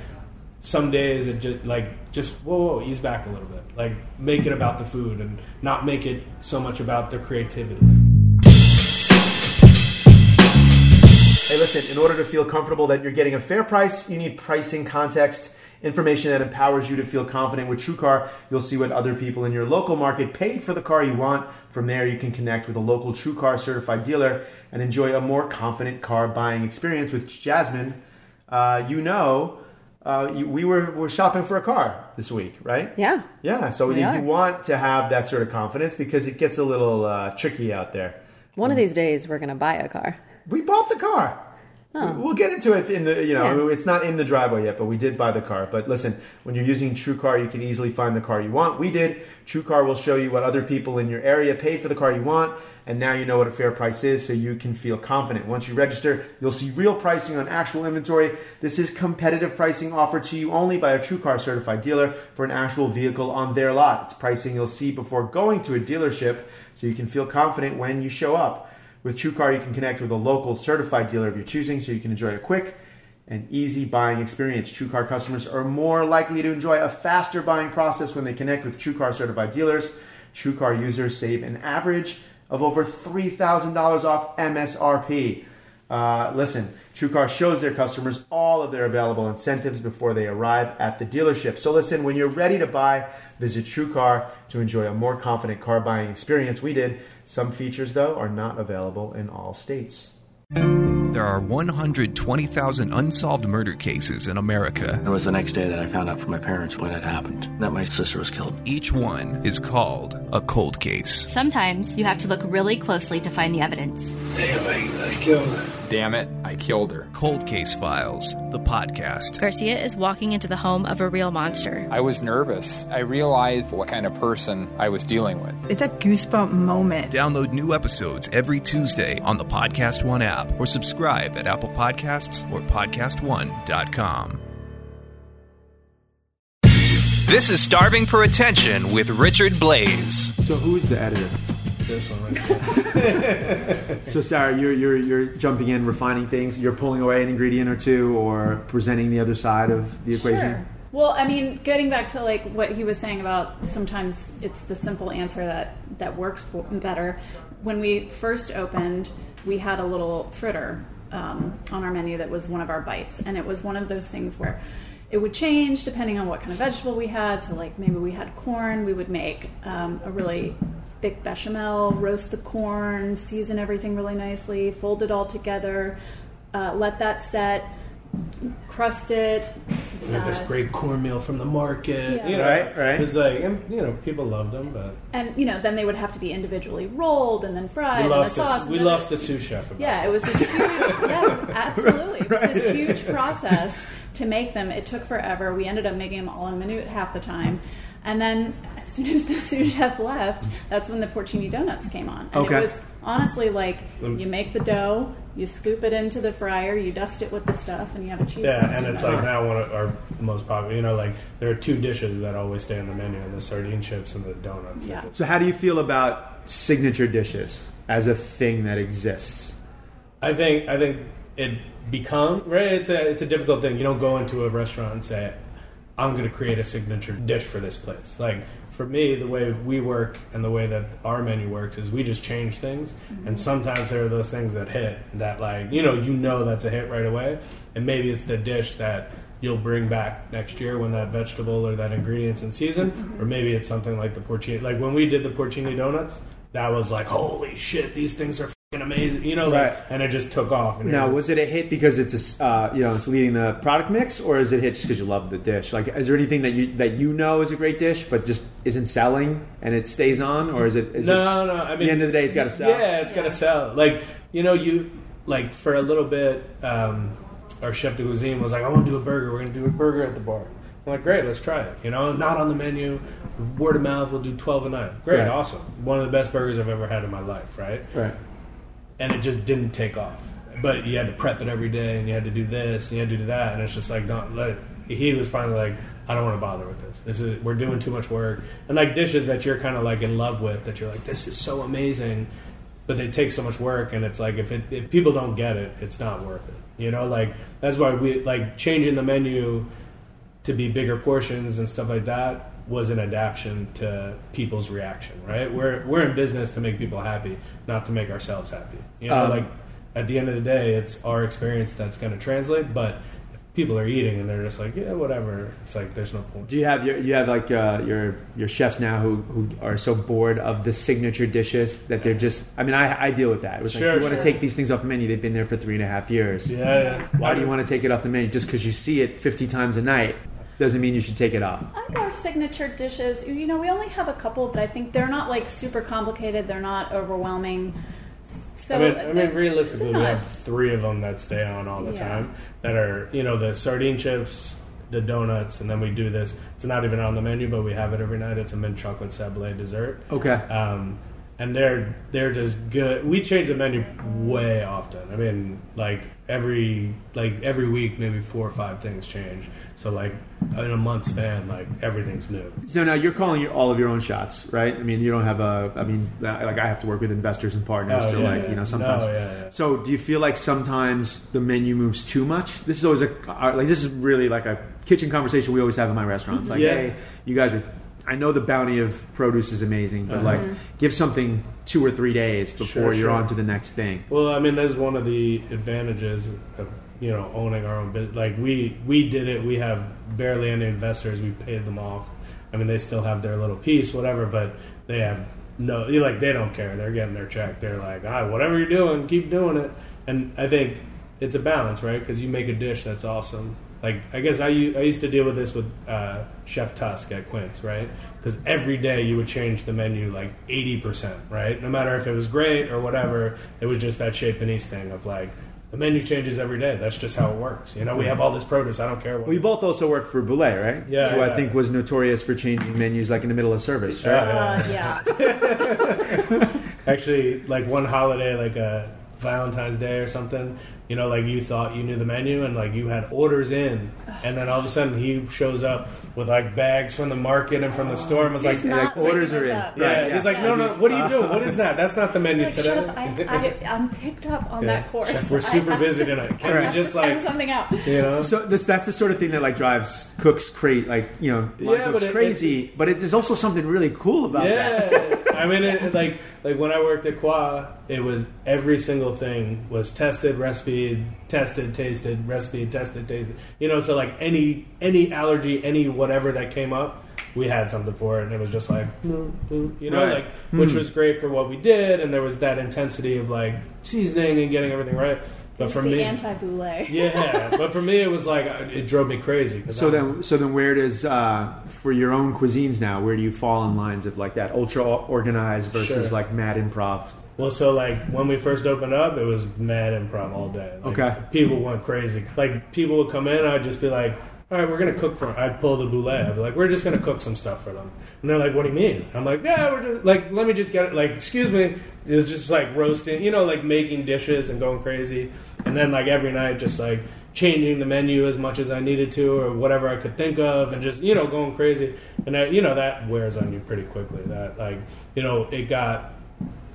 some days it just like just whoa, whoa ease back a little bit like make it about the food and not make it so much about the creativity Hey, listen, in order to feel comfortable that you're getting a fair price, you need pricing context, information that empowers you to feel confident with TrueCar. You'll see what other people in your local market paid for the car you want. From there, you can connect with a local TrueCar certified dealer and enjoy a more confident car buying experience with Jasmine. Uh, you know, uh, you, we were, were shopping for a car this week, right? Yeah. Yeah, so you, you want to have that sort of confidence because it gets a little uh, tricky out there. One of these days, we're going to buy a car. We bought the car. Oh. We'll get into it in the you know Yeah. it's not in the driveway yet, but we did buy the car. But listen, when you're using TrueCar, you can easily find the car you want. We did. TrueCar will show you what other people in your area paid for the car you want, and now you know what a fair price is, so you can feel confident. Once you register, you'll see real pricing on actual inventory. This is competitive pricing offered to you only by a TrueCar certified dealer for an actual vehicle on their lot. It's pricing you'll see before going to a dealership, so you can feel confident when you show up. With TrueCar, you can connect with a local certified dealer of your choosing so you can enjoy a quick and easy buying experience. TrueCar customers are more likely to enjoy a faster buying process when they connect with TrueCar certified dealers. TrueCar users save an average of over $3,000 off MSRP. Uh, listen, TrueCar shows their customers all of their available incentives before they arrive at the dealership. So listen, when you're ready to buy, visit TrueCar to enjoy a more confident car buying experience. We did. Some features, though, are not available in all states. There are 120,000 unsolved murder cases in America. It was the next day that I found out from my parents what had happened that my sister was killed. Each one is called a cold case. Sometimes you have to look really closely to find the evidence. Damn, I, I killed her. Damn it, I killed her. Cold Case Files, the podcast. Garcia is walking into the home of a real monster. I was nervous. I realized what kind of person I was dealing with. It's a goosebump moment. Download new episodes every Tuesday on the Podcast One app or subscribe at Apple Podcasts or PodcastOne.com. This is Starving for Attention with Richard Blais. So, who's the editor? This one right. So, Sarah, you're, you're, you're jumping in, refining things. You're pulling away an ingredient or two or presenting the other side of the equation? Sure. Well, I mean, getting back to like what he was saying about sometimes it's the simple answer that that works better. When we first opened, we had a little fritter um, on our menu that was one of our bites, and it was one of those things where it would change depending on what kind of vegetable we had. So, like maybe we had corn, we would make um, a really thick bechamel, roast the corn, season everything really nicely, fold it all together, uh, let that set, crust it. We had this uh, great cornmeal from the market. Yeah. You know, Right, right. It's like, and, you know, people loved them, but and you know, then they would have to be individually rolled and then fried we and the sauce. a, and we then- lost the sous chef. About Yeah, it was this huge. yeah, absolutely. It was this huge process to make them. It took forever. We ended up making them all in minute half the time. And then, as soon as the sous chef left, that's when the porcini donuts came on. And Okay. it was honestly like you make the dough, you scoop it into the fryer, you dust it with the stuff, and you have a cheese. Yeah, and it's like now one of our most popular. You know, like there are two dishes that always stay on the menu: and the sardine chips and the donuts. Yeah. So, how do you feel about signature dishes as a thing that exists? I think I think it become right. It's a it's a difficult thing. You don't go into a restaurant and say, "I'm going to create a signature dish for this place." Like for me, the way we work and the way that our menu works is we just change things, mm-hmm. and sometimes there are those things that hit that like you know you know that's a hit right away, and maybe it's the dish that you'll bring back next year when that vegetable or that ingredient's in season, mm-hmm. or maybe it's something like the porcini. Like when we did the porcini donuts, that was like, holy shit, these things are amazing, you know, like, Right. and it just took off. And Now, it was it a hit because it's a, uh, you know it's leading the product mix, or is it a hit just because you love the dish? Like, is there anything that you that you know is a great dish but just isn't selling and it stays on, or is it? Is no, it, no. I mean, at the end of the day, it's gotta sell. Yeah, it's got to sell. Like you know, you like for a little bit, um, our chef de cuisine was like, "I want to do a burger. We're going to do a burger at the bar." I'm like, "Great, let's try it." You know, not on the menu, word of mouth. We'll do twelve a night. Great, Right. awesome. One of the best burgers I've ever had in my life. Right. Right. And it just didn't take off. But you had to prep it every day, and you had to do this, and you had to do that, and it's just like, don't let it. He was finally like, I don't want to bother with this. This is we're doing too much work, and like dishes that you're kind of like in love with, that you're like, this is so amazing, but they take so much work, and it's like if it, if people don't get it, it's not worth it. You know, like that's why we like changing the menu to be bigger portions and stuff like that was an adaptation to people's reaction, right? We're we're in business to make people happy, not to make ourselves happy. You know, Um, like at the end of the day, it's our experience that's going to translate. But if people are eating and they're just like, yeah, whatever, it's like there's no point. Do you have your you have like uh, your your chefs now who, who are so bored of the signature dishes that they're just I mean I, I deal with that. It was Sure, like you want to take these things off the menu. They've been there for three and a half years. Yeah, yeah. Why do you want to take it off the menu just because you see it fifty times a night? Doesn't mean you should take it off. I think our signature dishes, you know, we only have a couple, but I think they're not like super complicated. They're not overwhelming. So I mean, I mean, realistically, they're we have three of them that stay on all the Yeah. time. That are, you know, the sardine chips, the donuts, and then we do this. It's not even on the menu, but we have it every night. It's a mint chocolate sablé dessert. Okay. Um, and they're they're just good. We change the menu way often. I mean, like every like every week, maybe four or five things change. So like in a month span, like everything's new. So now you're calling all of your own shots, right? I mean, you don't have a. I mean, like I have to work with investors and partners Oh, to yeah, like yeah. you know sometimes. No, yeah. So do you feel like sometimes the menu moves too much? This is always a uh, like this is really like a kitchen conversation we always have in my restaurants. Like, hey, you guys are. I know the bounty of produce is amazing, but Uh-huh. like give something two or three days before Sure, you're sure. on to the next thing. Well, I mean, that's one of the advantages of you know owning our own business. Like we we did it. We have barely any investors. We paid them off. I mean, they still have their little piece, whatever, but they have no you like they don't care. They're getting their check. They're like, ah, whatever you're doing, keep doing it. And I think it's a balance, right? Because you make a dish that's awesome. Like I guess I used to deal with this with uh, Chef Tusk at Quince, right? Because every day you would change the menu like eighty percent, right? No matter if it was great or whatever, it was just that Chez Panisse thing of like the menu changes every day. That's just how it works. You know, we have all this produce. I don't care what. Well, both also worked for Bouley, right? Yeah, Who I think was notorious for changing menus like in the middle of service. Yeah, Right? yeah. Uh, yeah. Actually, like one holiday, like a Valentine's Day or something, you know, like you thought you knew the menu and like you had orders in, and then all of a sudden he shows up with like bags from the market and from the store and was like, not like, orders are in. up. yeah, Right, he's like, no, no, what are you doing? What is that? That's not the menu Like, today. Chef, I, I, I'm picked up on Yeah. that course. Chef, we're super busy to- tonight. Can I we just, to send like- something out? you know, So this, that's the sort of thing that like drives cooks crazy, like you know, Yeah, cooks but it- crazy. but it, there's also something really cool about that. Yeah, I mean, it, like like when I worked at Coi, it was every single thing was tested, recipe, tested, tasted, recipe, tested, tasted. You know, so like any any allergy, any whatever that came up, we had something for it, and it was just like, you know, Right. like which Hmm. was great for what we did, and there was that intensity of like seasoning and getting everything right. But It's for the me, anti-Bouley. yeah, but for me, it was like it drove me crazy. So I'm- then, so then, where does uh, for your own cuisines now? Where do you fall in lines of like that ultra organized versus Sure. like mad improv? Well, so like when we first opened up, it was mad improv all day. Like, Okay. People went crazy. Like people would come in, I'd just be like, "All right, we're gonna cook for." I'd pull the Bouley. I'd be like, "We're just gonna cook some stuff for them," and they're like, "What do you mean?" I'm like, "Yeah, we're just like, let me just get it." Like, excuse me, it's just like roasting, you know, like making dishes and going crazy, and then like every night, just like changing the menu as much as I needed to or whatever I could think of, and just you know going crazy, and that, you know that wears on you pretty quickly. That like you know it got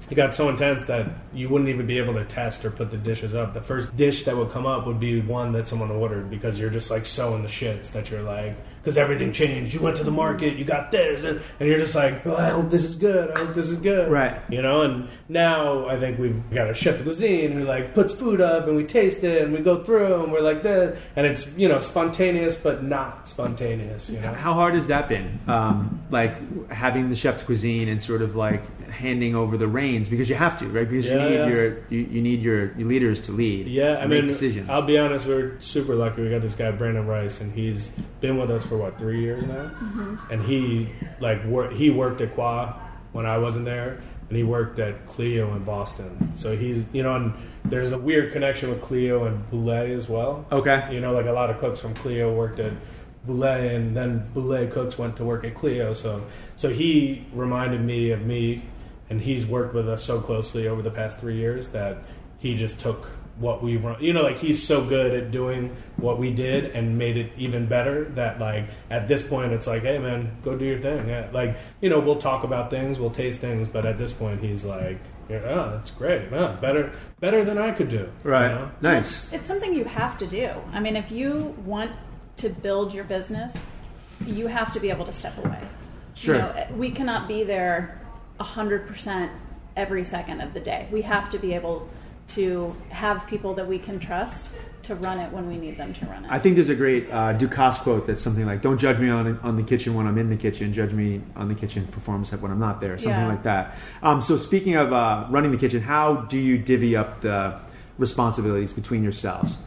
it got so intense that you wouldn't even be able to test or put the dishes up. The first dish that would come up would be one that someone ordered because you're just like so in the shits that you're like, because everything changed. You went to the market, you got this, and, and you're just like, oh, I hope this is good. I hope this is good. Right. You know, and now I think we've got a chef de cuisine who like puts food up and we taste it and we go through and we're like this, and it's you know spontaneous but not spontaneous. You know. How hard has that been? Um, like having the chef de cuisine and sort of like handing over the reins because you have to, right? Because Yeah, you need yeah. your you, you need your, your leaders to lead. Yeah, I make mean, decisions. I'll be honest. We're super lucky. We got this guy Brandon Rice, and he's been with us for what three years now. Mm-hmm. And he like wor- he worked at Coi when I wasn't there, and he worked at Clio in Boston. So he's you know, and there's a weird connection with Clio and Bouley as well. Okay. You know, like a lot of cooks from Clio worked at Bouley, and then Bouley cooks went to work at Clio. So so he reminded me of me, and he's worked with us so closely over the past three years that he just took what we run. You know, like he's so good at doing what we did and made it even better that like at this point it's like, hey man, go do your thing. Yeah, Like you know, we'll talk about things, we'll taste things, but at this point he's like. Yeah, oh, that's great. Yeah, better, better than I could do. you right. know? Nice. It's something you have to do. I mean, if you want to build your business, you have to be able to step away. Sure. You know, eh, we cannot be there 100% every second of the day. We have to be able to have people that we can trust to run it when we need them to run it. I think there's a great uh, Ducasse quote that's something like, "Don't judge me on on the kitchen when I'm in the kitchen. Judge me on the kitchen performance when I'm not there." Something Yeah. like that. Um, so, speaking of uh, running the kitchen, how do you divvy up the responsibilities between yourselves?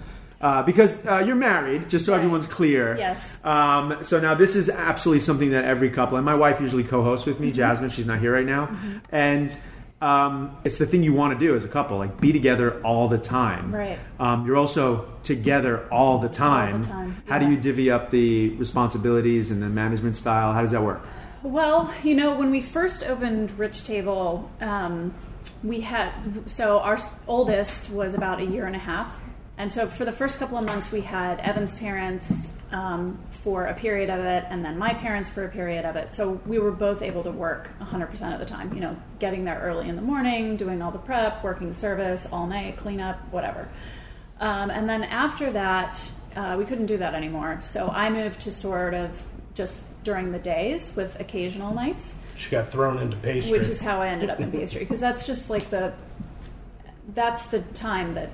Uh, because uh, you're married, just so everyone's clear. Yes. Um, so now this is absolutely something that every couple, and my wife usually co-hosts with me, Jasmine. She's not here right now, and um, it's the thing you want to do as a couple, like be together all the time. Right. Um, you're also together all the time. time, How do you divvy up the responsibilities and the management style? How does that work? Well, you know, when we first opened Rich Table, um, we had so our oldest was about a year and a half, and so for the first couple of months, we had Evan's parents um, for a period of it, and then my parents for a period of it. So we were both able to work 100% of the time. You know, getting there early in the morning, doing all the prep, working service all night, cleanup, whatever. Um, and then after that, uh, we couldn't do that anymore. So I moved to sort of just during the days with occasional nights, She got thrown into pastry. which is how I ended up in pastry because that's just like the that's the time that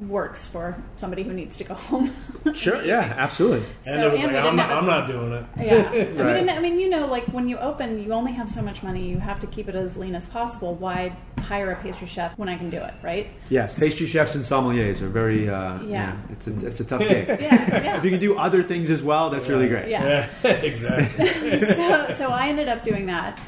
works for somebody who needs to go home. Sure, yeah, absolutely. and So, it was and like, I'm didn't not, have a- I'm not doing it. Yeah, we Right. didn't, I mean, you know, like when you open, you only have so much money. You have to keep it as lean as possible. Why hire a pastry chef when I can do it, right? Yes, pastry chefs and sommeliers are very. Uh, yeah. it's a it's a tough gig. Yeah, yeah. If you can do other things as well, that's really great. Yeah. Yeah, exactly. so, so I ended up doing that.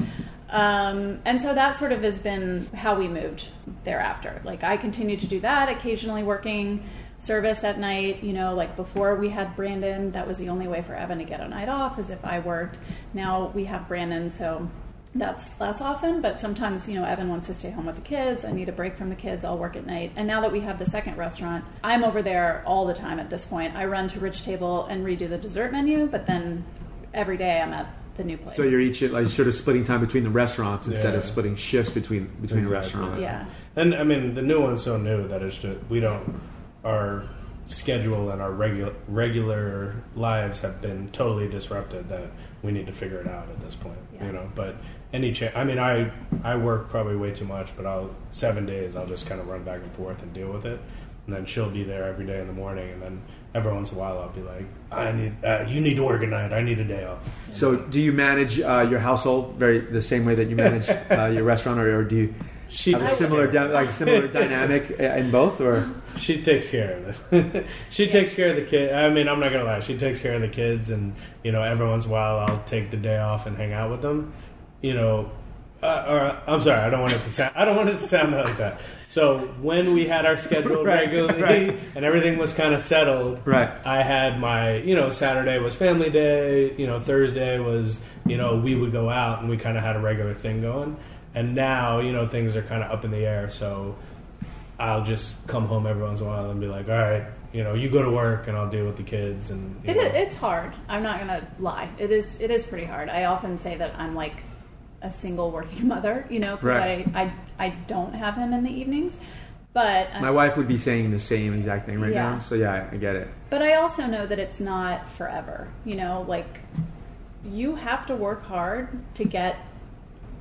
Um, and so that sort of has been how we moved thereafter. Like I continued to do that, occasionally working service at night. You know, like before we had Brandon, that was the only way for Evan to get a night off, is if I worked. Now we have Brandon, so that's less often. But sometimes, you know, Evan wants to stay home with the kids. I need a break from the kids. I'll work at night. And now that we have the second restaurant, I'm over there all the time at this point. I run to Rich Table and redo the dessert menu, but then every day I'm at the new place. So you're each like sort of splitting time between the restaurants instead of splitting shifts between between Exactly. restaurants. yeah. And I mean, the new one's so new that it's just we don't our schedule and our regular regular lives have been totally disrupted. That we need to figure it out at this point. Yeah. You know, but any chance? I mean, I I work probably way too much, but I'll seven days I'll just kind of run back and forth and deal with it. And then she'll be there every day in the morning, and then every once in a while I'll be like, "I need uh, you need to work at night. I need a day off." So do you manage uh, your household very the same way that you manage uh, your restaurant, or, or do you She have a similar dy- like similar dynamic in both, or She takes care of it. she takes care of the kid. I mean, I'm not gonna lie. She takes care of the kids, and you know, every once in a while, I'll take the day off and hang out with them. You know, uh, or I'm sorry, I don't want it to sound. I don't want it to sound like that. So when we had our schedule Right, regularly right. and everything was kind of settled, Right. I had my, you know, Saturday was family day. You know, Thursday was, you know, we would go out and we kind of had a regular thing going. And now, you know, things are kind of up in the air. So I'll just come home every once in a while and be like, all right, you know, you go to work and I'll deal with the kids. And you It know. is, it's hard. I'm not gonna lie. It is it is pretty hard. I often say that I'm like a single working mother, you know, because Right. I, I I don't have him in the evenings. But um, my wife would be saying the same exact thing right Yeah. now. So yeah, I get it. But I also know that it's not forever. You know, like you have to work hard to get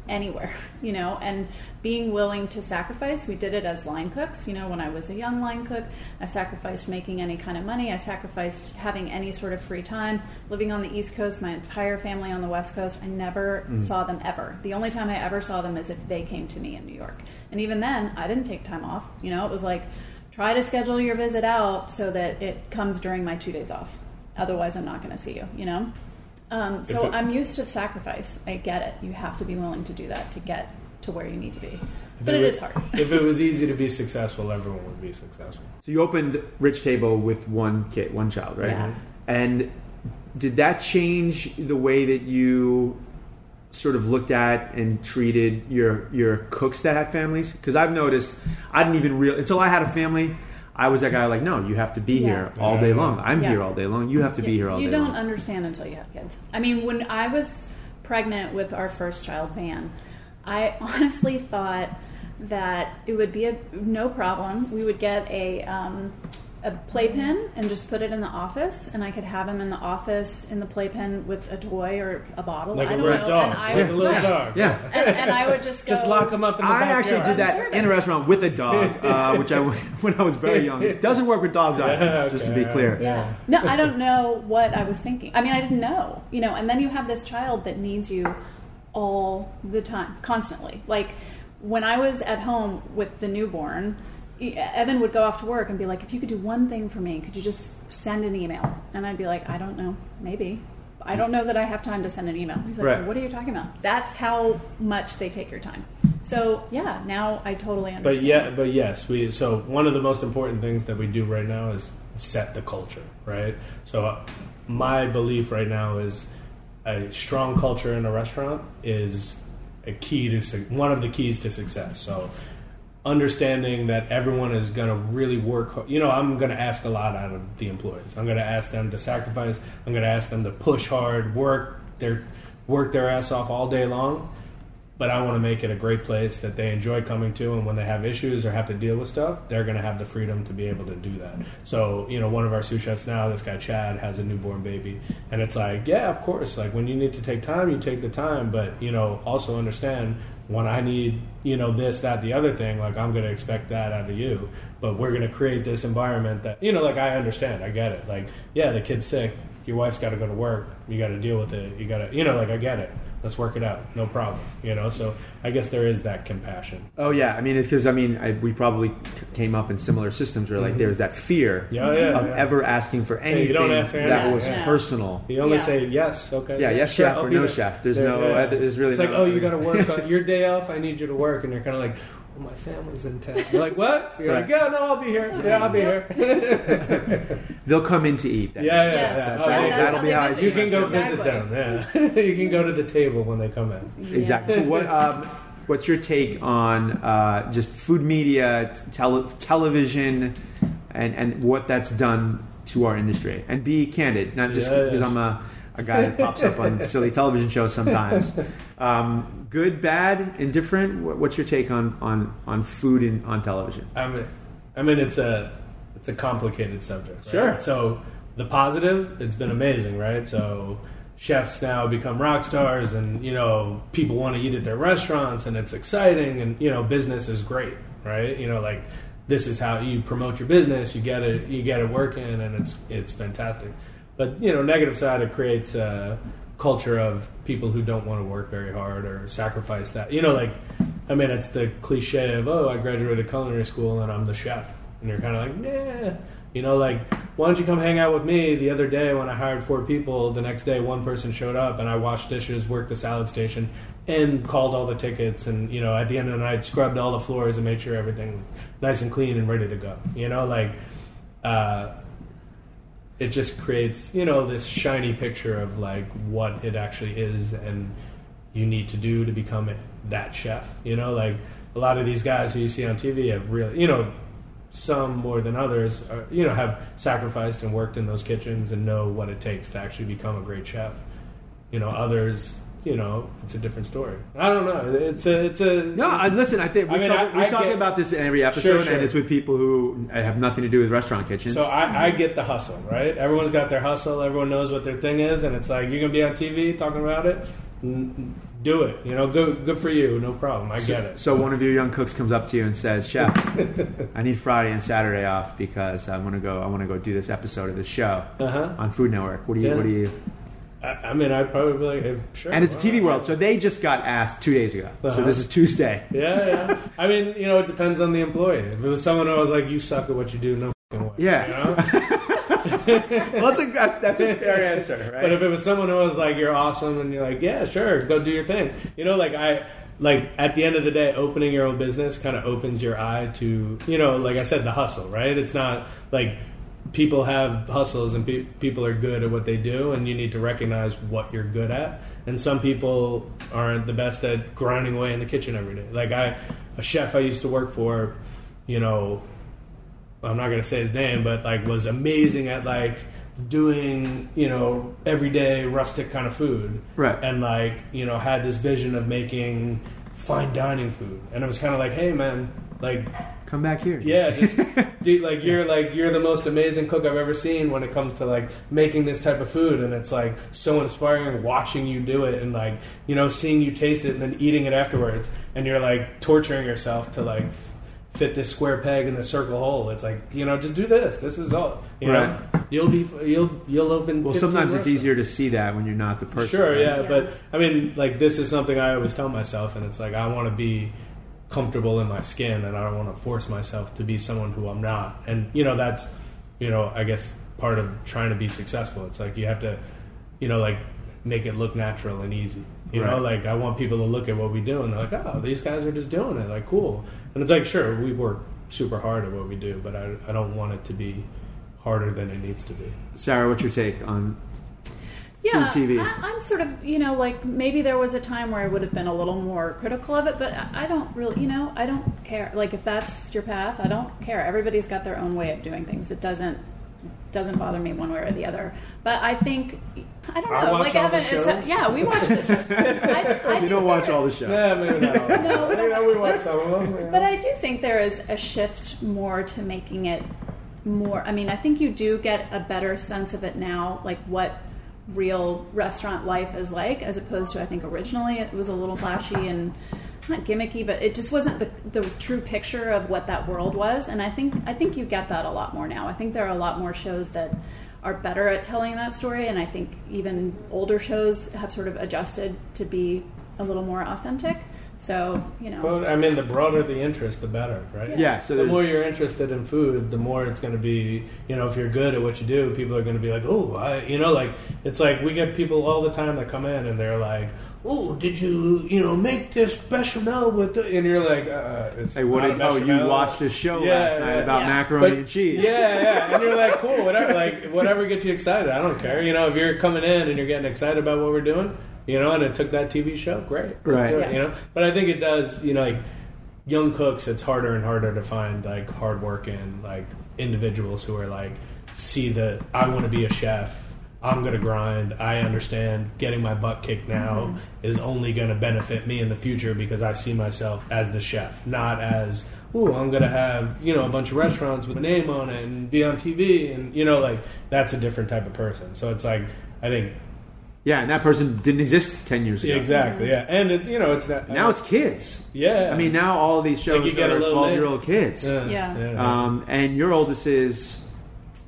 anywhere, you know, and being willing to sacrifice. We did it as line cooks. You know, when I was a young line cook, I sacrificed making any kind of money. I sacrificed having any sort of free time. Living on the East Coast, my entire family on the West Coast, I never mm. saw them ever. The only time I ever saw them is if they came to me in New York. And even then, I didn't take time off. You know, it was like, try to schedule your visit out so that it comes during my two days off. Otherwise, I'm not going to see you, you know? Um, so it- I'm used to sacrifice. I get it. You have to be willing to do that to get to where you need to be. But If it was- is hard. if it was easy to be successful, everyone would be successful. So you opened Rich Table with one kid, one child, right? Yeah. And did that change the way that you sort of looked at and treated your your cooks that had families? Because I've noticed I didn't even real until I had a family. I was that guy like, no, you have to be Yeah. here all day long. I'm Yeah. here all day long. You have to be here all you day long. You don't understand until you have kids. I mean, when I was pregnant with our first child, Van, I honestly thought that it would be a no problem. We would get a um, a playpen and just put it in the office, and I could have him in the office in the playpen with a toy or a bottle. Like I a don't red know. dog. And I Like would, a little right. dog. Yeah. And, and I would just go, Just lock them up in the I backyard. actually did that in a restaurant with a dog, uh, which I when I was very young. It doesn't work with dogs either, Yeah, just to be clear. Yeah. No, I don't know what I was thinking. I mean, I didn't know, you know, and then you have this child that needs you all the time, constantly. Like when I was at home with the newborn, Evan would go off to work and be like, if you could do one thing for me, could you just send an email? And I'd be like, I don't know, maybe. I don't know that I have time to send an email. He's like, Right. what are you talking about? That's how much they take your time. So yeah, now I totally understand. But yeah, but yes, we. So one of the most important things that we do right now is set the culture, right? So uh, my belief right now is a strong culture in a restaurant is a key to one of the keys to success. So understanding that everyone is going to really work. You know, I'm going to ask a lot out of the employees. I'm going to ask them to sacrifice. I'm going to ask them to push hard, work their work their ass off all day long. But I want to make it a great place that they enjoy coming to, and when they have issues or have to deal with stuff, they're going to have the freedom to be able to do that. So, you know, one of our sous chefs now, this guy Chad, has a newborn baby, and it's like, yeah, of course, like when you need to take time, you take the time, but you know, also understand when I need, you know, this, that, the other thing, like I'm going to expect that out of you. But we're going to create this environment that, you know, like I understand, I get it. Like, yeah, the kid's sick, your wife's got to go to work, you got to deal with it, you got to, you know, like I get it. Let's work it out, no problem. You know, so I guess there is that compassion. Oh yeah, I mean it's because I mean I, we probably came up in similar systems where like Mhm. there's that fear Yeah, yeah, of yeah. ever asking for Hey, anything you don't ask for that was yeah. personal. You only Yeah. say yes, okay. Yeah, yes, chef I'll or no there. chef. There's Yeah, no- yeah. uh, there's really It's like, oh, you got to work on your day off. I need you to work, and you're kind of like, well, my family's in town. You're like, what? You're like, yeah, no, I'll be here. Yeah, I'll be here. They'll come in to eat. yeah, That. yeah, Yes. yeah. Yeah, that's yeah. that'll how be they how I You can go Exactly. visit them. Yeah, you can go to the table when they come in. Exactly. So what? Um, what's your take on uh, just food media, tele- television, and and what that's done to our industry? And be candid, not just Yeah, because yeah. I'm a, a guy that pops up on silly television shows sometimes. Um, good, bad, indifferent. What's your take on on on food and on television? I mean, I mean, it's a it's a complicated subject. Right? Sure. So the positive, it's been amazing, right? So chefs now become rock stars, and you know people want to eat at their restaurants, and it's exciting, and you know business is great, right? You know, like this is how you promote your business. You get it, you get it working, and it's it's fantastic. But you know, negative side, it creates a culture of people who don't want to work very hard or sacrifice that. You know, like I mean, it's the cliche of oh, I graduated culinary school and I'm the chef, and you're kind of like, nah. You know, like why don't you come hang out with me? The other day when I hired four people, the next day one person showed up and I washed dishes, worked the salad station, and called all the tickets. And you know, at the end of the night, scrubbed all the floors and made sure everything nice and clean and ready to go. You know, like. Uh, it just creates you know this shiny picture of like what it actually is and you need to do to become that chef you know? Like a lot of these guys who you see on tv have really you know some more than others are, you know have sacrificed and worked in those kitchens and know what it takes to actually become a great chef. You know others you know it's a different story i don't know it's a it's a No, I, listen. I think we I mean, talk, I- we talk get- about this in every episode, Sure, sure. and it's with people who have nothing to do with restaurant kitchens. So I, I get the hustle, right? Everyone's got their hustle. Everyone knows what their thing is, and it's like you're gonna be on TV talking about it. Do it, you know. Good, good for you. No problem. I get it. So one of your young cooks comes up to you and says, "Chef, I need Friday and Saturday off because I want to go. I want to go do this episode of the show Uh-huh. on Food Network. What do you? Yeah. What do you?" I, I mean, I'd probably be like, sure. And it's a TV? World, so they just got asked two days ago. So Uh-huh. this is Tuesday. Yeah, yeah. I mean, you know, it depends on the employee. If it was someone who was like, "You suck at what you do," no fucking way. Yeah. You know? well, that's a that's a fair answer, right? But if it was someone who was like, "You're awesome," and you're like, "Yeah, sure, go do your thing," you know, like I like at the end of the day, opening your own business kind of opens your eye to you know, like I said, the hustle, right? It's not like people have hustles and pe- people are good at what they do, and you need to recognize what you're good at. And some people aren't the best at grinding away in the kitchen every day. Like I, a chef I used to work for, you know, I'm not going to say his name, but like was amazing at like doing you know everyday rustic kind of food, Right. And like you know had this vision of making fine dining food, and it was kind of like, hey man, like Come back here. yeah, just dude, like you're like you're the most amazing cook I've ever seen when it comes to like making this type of food, and it's like so inspiring watching you do it, and like you know seeing you taste it and then eating it afterwards, and you're like torturing yourself to like fit this square peg in the circle hole. It's like you know just do this. This is all. You know, you'll be you'll you'll open. Well, sometimes it's easier to see that when you're not the person. Sure, right? yeah, but I mean, like this is something I always tell myself, and it's like I want to be comfortable in my skin, and I don't want to force myself to be someone who I'm not. And you know, that's you know, I guess part of trying to be successful. It's like you have to, you know, like make it look natural and easy. You know, like I want people to look at what we do and they're like, oh, these guys are just doing it, like cool. And it's like, sure, we work super hard at what we do, but I, I don't want it to be harder than it needs to be. Sarah, what's your take on? Yeah, food TV. I, I'm sort of, you know, like maybe there was a time where I would have been a little more critical of it, but I I don't really, you know, I don't care. Like if that's your path, I don't care. Everybody's got their own way of doing things. It doesn't doesn't bother me one way or the other. But I think I don't know. I watch like all the Evan, it's shows. a, yeah, we watch the shows. I, I you don't watch all the shows. Yeah, maybe not. No, you know, we watch some of them. yeah. But I do think there is a shift more to making it more. I mean, I think you do get a better sense of it now, like what real restaurant life is like, as opposed to I think originally it was a little flashy and not gimmicky, but it just wasn't the, the true picture of what that world was. And I think I think you get that a lot more now. I think there are a lot more shows that are better at telling that story, and I think even older shows have sort of adjusted to be a little more authentic. So you know. But I mean, the broader the interest, the better, right? Yeah, so the more you're interested in food, the more it's going to be. You know, if you're good at what you do, people are going to be like, "Oh, I," you know, like it's like we get people all the time that come in and they're like, "Oh, did you, you know, make this bechamel with?" The, and you're like, uh, it's Hey, what did, oh, you bechamel." watched this show Yeah, last night yeah. about Yeah. macaroni But- and cheese. Yeah, yeah, and you're like, cool, whatever, like whatever gets you excited. I don't care. You know, if you're coming in and you're getting excited about what we're doing, you know, and it took that TV show, great, Let's Right. do it, Yeah. You know, but I think it does. You know, like young cooks, it's harder and harder to find like hardworking like individuals who are like see that I want to be a chef. I'm going to grind. I understand getting my butt kicked now mm-hmm. is only going to benefit me in the future because I see myself as the chef, not as, oh, I'm going to have, you know, a bunch of restaurants with a name on it and be on TV. And, you know, like that's a different type of person. So it's like, I think, Yeah, and that person didn't exist 10 years ago. exactly. Yeah. And it's, you know, it's not, Now it's kids. yeah. I mean, now all of these shows you get are 12 year old kids. Yeah. Yeah. Um, and your oldest is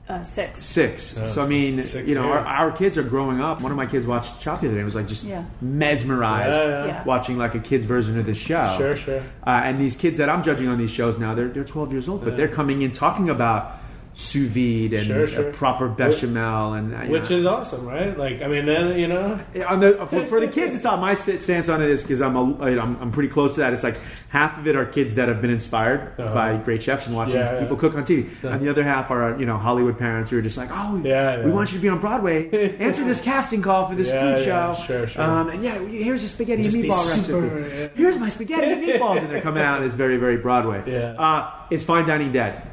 Uh, six. six. Oh, so, I mean, six you know, our, our kids are growing up. One of my kids watched Chop the other day and was like just Yeah. mesmerized Yeah, yeah. Yeah. watching like a kid's version of this show. Sure, sure. Uh, and these kids that I'm judging on these shows now, they're, they're 12 years old, but Yeah. they're coming in talking about sous vide and Sure, a proper bechamel. and uh, Which know. is awesome, right? Like, I mean, then, you know, on the for, for the kids, it's on my stance on it is because I'm, a, I'm I'm pretty close to that. It's like half of it are kids that have been inspired Uh-huh. by great chefs and watching Yeah, yeah. people cook on TV, Yeah. and the other half are you know Hollywood parents who are just like, oh, Yeah, we want you to be on Broadway. Answer this casting call for this Yeah, food yeah, show. sure, sure. Um, and yeah, here's a spaghetti and be meatball super, recipe. yeah. Here's my spaghetti and meatballs, and they're coming out and it's very very Broadway. Yeah. Uh, is fine dining dead?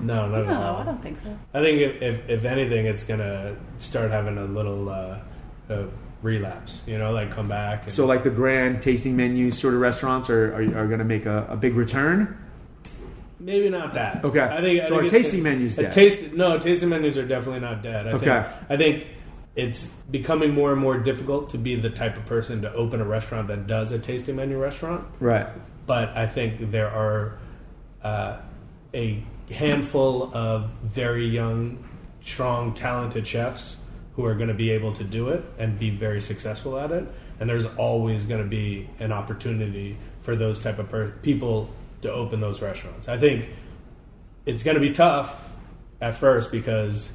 No, not at No, all. I don't think so. I think if, if, if anything, it's gonna start having a little uh, uh, relapse. You know, like come back. And, So like the grand tasting menu sort of restaurants are are, are going to make a, a big return. maybe not that. Okay. I think. I think our tasting menus a dead. Taste, no, tasting menus are definitely not dead. I Okay. Think, I think it's becoming more and more difficult to be the type of person to open a restaurant that does a tasting menu restaurant. Right. but I think there are uh, a handful of very young, strong, talented chefs who are going to be able to do it and be very successful at it. And there's always going to be an opportunity for those type of per- people to open those restaurants. I think it's going to be tough at first because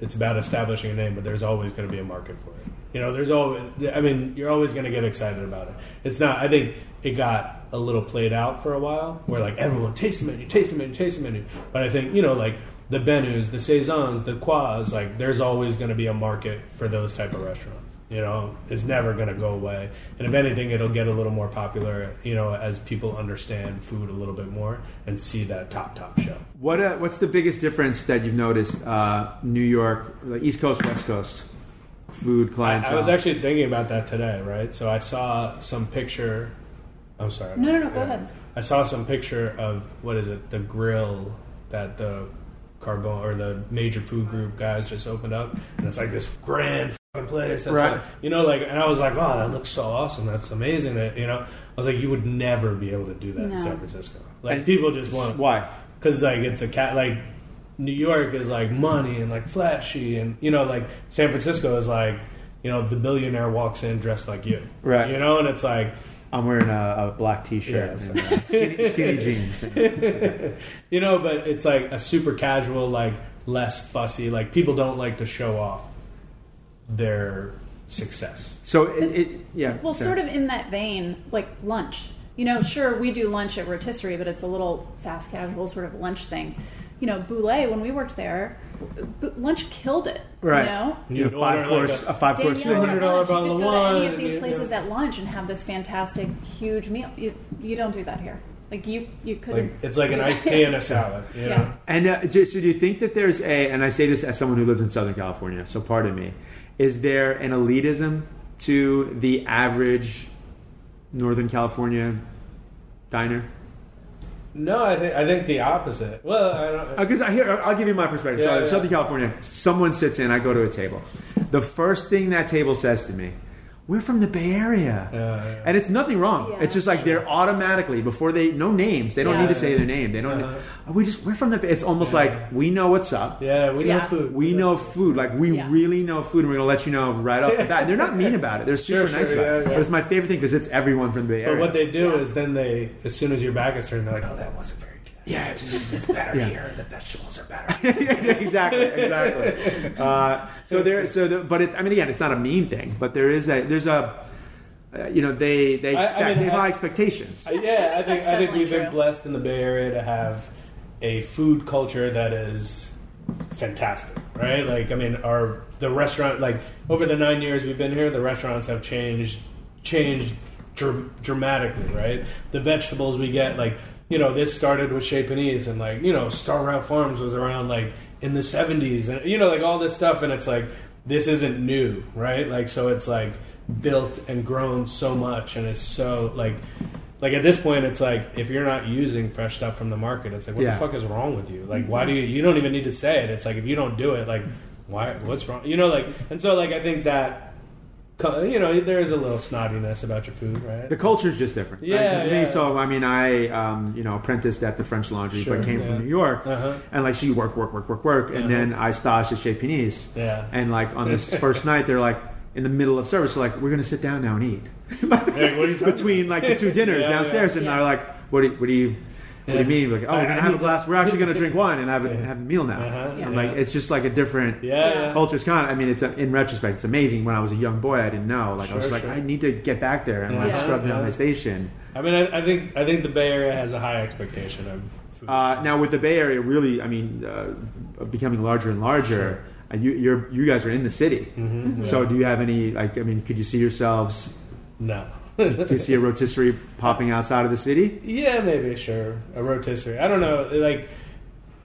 it's about establishing a name, but there's always going to be a market for it. You know, there's always, I mean, you're always going to get excited about it. It's not, I think it got a little played out for a while where like everyone taste the menu, taste the menu, taste the menu. But I think, you know, like the Benus, the Saisons, the Cois, like there's always going to be a market for those type of restaurants. You know, it's never going to go away. And if anything, it'll get a little more popular, you know, as people understand food a little bit more and see that top, top show. What uh, what's the biggest difference that you've noticed? Uh, New York, like East Coast, West Coast, food I, clientele. I was actually thinking about that today, right? So I saw some picture. I'm sorry. No, no, no, go ahead. I saw some picture of what is it? The grill that the Carbone or the major food group guys just opened up, and it's like this grand fucking place. That's Right. like, you know, like, and I was like, wow, that looks so awesome. That's amazing. That you know, I was like, you would never be able to do that in San Francisco. Like And- people just want why? because like it's a cat like New York is like money and like flashy and you know like San Francisco is like you know the billionaire walks in dressed like you Right. you know and it's like I'm wearing a, a black T-shirt, Yes. and, uh, skinny, skinny jeans. you know but it's like a super casual like less fussy like people don't like to show off their success So it, it yeah. Well, sorry. sort of in that vein, like lunch. You know, sure, we do lunch at Rotisserie, but it's a little fast casual sort of lunch thing. You know, Bouley when we worked there, bu- lunch killed it. Right. You know, You You'd five course, like a five course Daniel meal. at $200 lunch, you bottle could of go to any of these places yeah. at lunch and have this fantastic, huge meal. You, you don't do that here. Like you, you couldn't. Like it's like an iced tea and a salad. You Yeah. know? And uh, so, so do you think that there's a, and I say this as someone who lives in Southern California, so pardon me, is there an elitism to the average Northern California diner? No, I think I think the opposite. Well, I don't. Because I hear, I'll give you my perspective. so Yeah, in yeah. Southern California, someone sits in, I go to a table. The first thing that table says to me, "We're from the Bay Area," Yeah, yeah. and it's nothing wrong. Yeah. It's just like they're automatically before they no names. They don't Yeah. need to say their name. They don't. Uh-huh. We just we're from the. Bay It's almost like we know what's up. yeah, we know food. We know food, like we Yeah. really know food, and we're gonna let you know right off the bat. And they're not mean about it; they're super Sure, nice sure, about it. yeah, yeah. But it's my favorite thing because it's everyone from the Bay Area. But what they do Yeah. is then they, as soon as your back is turned, they're like, "Oh, that wasn't very good." Yeah, it's, It's better Yeah. here. The vegetables are better. exactly, exactly. Uh, so there, so the, but it's. I mean, again, it's not a mean thing, but there is a there's a. Uh, you know, they they I- I expect mean, they have I- high expectations. Yeah, I think I think we've been blessed in the Bay Area to have a food culture that is fantastic, right? Like, I mean, our the restaurant like over the nine years we've been here, the restaurants have changed changed dr- dramatically, right? The vegetables we get, like you know, this started with Chez Panisse and like you know, Star Route Farms was around like in the seventies, and you know, like all this stuff, and it's like this isn't new, right? Like, so it's like built and grown so much, and it's so like. Like at this point, it's like if you're not using fresh stuff from the market, it's like what Yeah. the fuck is wrong with you? Like why do mm-hmm. you? You don't even need to say it. It's like if you don't do it, like why? What's wrong? You know, like and so like I think that you know there is a little snottiness about your food, right? The culture's just different. right? Yeah, me, so I mean, I um, you know apprenticed at the French Laundry, Sure, but came yeah. from New York, Uh-huh. and like so you work, work, work, work, work, and Uh-huh. then I stashed at Chez Panisse. Yeah. And like on this first night, they're like in the middle of service, they're like, "We're gonna sit down now and eat." Like, what are you talking Between like the two dinners Yeah, downstairs, yeah. and they're like, "What do you, what do you?" What do you mean? Like, oh, I- we're gonna have a glass. We're actually gonna drink wine and have a, have a meal now. Uh-huh, I'm like, it's just like a different Yeah, yeah. culture. It's kind of. I mean, it's a, in retrospect, it's amazing. When I was a young boy, I didn't know. Like, I was Sure, like, sure. I need to get back there and like Yeah. scrub down Yeah. my station. I mean, I, I think I think the Bay Area has a high expectation of food. Uh, now with the Bay Area, really, I mean, uh, becoming larger and larger. Uh, you, you're you guys are in the city. Mhm, So do you have any like? I mean, could you see yourselves? no. Do you see a rotisserie popping outside of the city? Yeah, maybe sure a rotisserie. I don't know. Like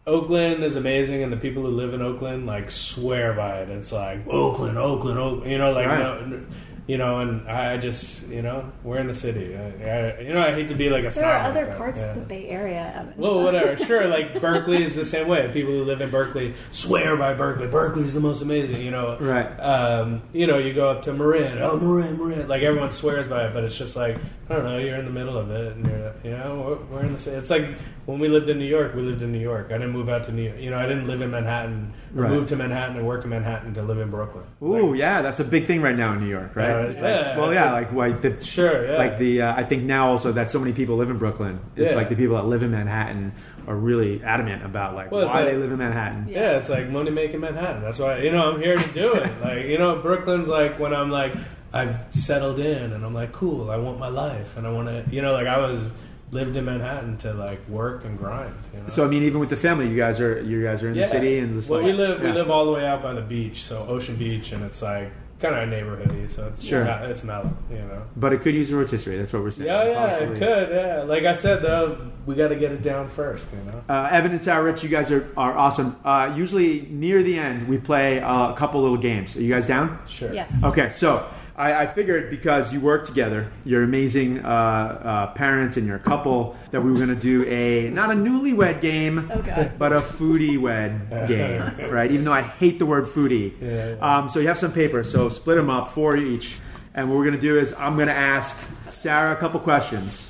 Oakland is amazing, and the people who live in Oakland like swear by it. It's like Oakland, Oakland, Oakland. You know, like Right. no, you know, and I just you know we're in the city. I, I, you know, I hate to be like a There snob are other that. parts Yeah. of the Bay Area. Evan. Well, whatever. Sure, like Berkeley is the same way. People who live in Berkeley swear by Berkeley. Berkeley's the most amazing. You know, Right. Um, you know, you go up to Marin. Oh, Marin, Marin. Like everyone swears by it, but it's just like I don't know. You're in the middle of it, and you're, you know, we're, we're in the same. It's like when we lived in New York. We lived in New York. I didn't move out to New. York. You know, I didn't live in Manhattan. or Right. Move to Manhattan and work in Manhattan to live in Brooklyn. It's Ooh, like- yeah, that's a big thing right now in New York, right? Yeah, It's yeah, like- well, yeah, a- like like the Sure, yeah. like the uh, I think now also that so many people live in Brooklyn. It's Yeah. like the people that live in Manhattan are really adamant about like Well, it's why like- they live in Manhattan. Yeah, it's like money making Manhattan. That's why you know I'm here to do it. like you know, Brooklyn's like when I'm like I've settled in and I'm like cool. I want my life and I want to you know like I was lived in Manhattan to like work and grind. You know? So I mean, even with the family, you guys are you guys are in yeah. the city and just well, like we live yeah. we live all the way out by the beach, so Ocean Beach, and it's like kind of neighborhoody, so it's Sure. yeah, it's mellow, you know. But it could use a rotisserie. That's what we're saying. Yeah, yeah, possibly. it could. Yeah, like I said though, we got to get it down first, you know. Uh, Evan and Sarah Rich, you guys are, are awesome. Uh, usually near the end, we play uh, a couple little games. Are you guys down? Sure. Yes. Okay, so I, I figured because you work together, you're amazing uh, uh, parents and you're a couple, that we were going to do a not a newlywed game, Oh, but a foodie wed game, right? Even though I hate the word foodie. Yeah, yeah. Um, so you have some paper, so split them up, four each. And what we're going to do is I'm going to ask Sarah a couple questions.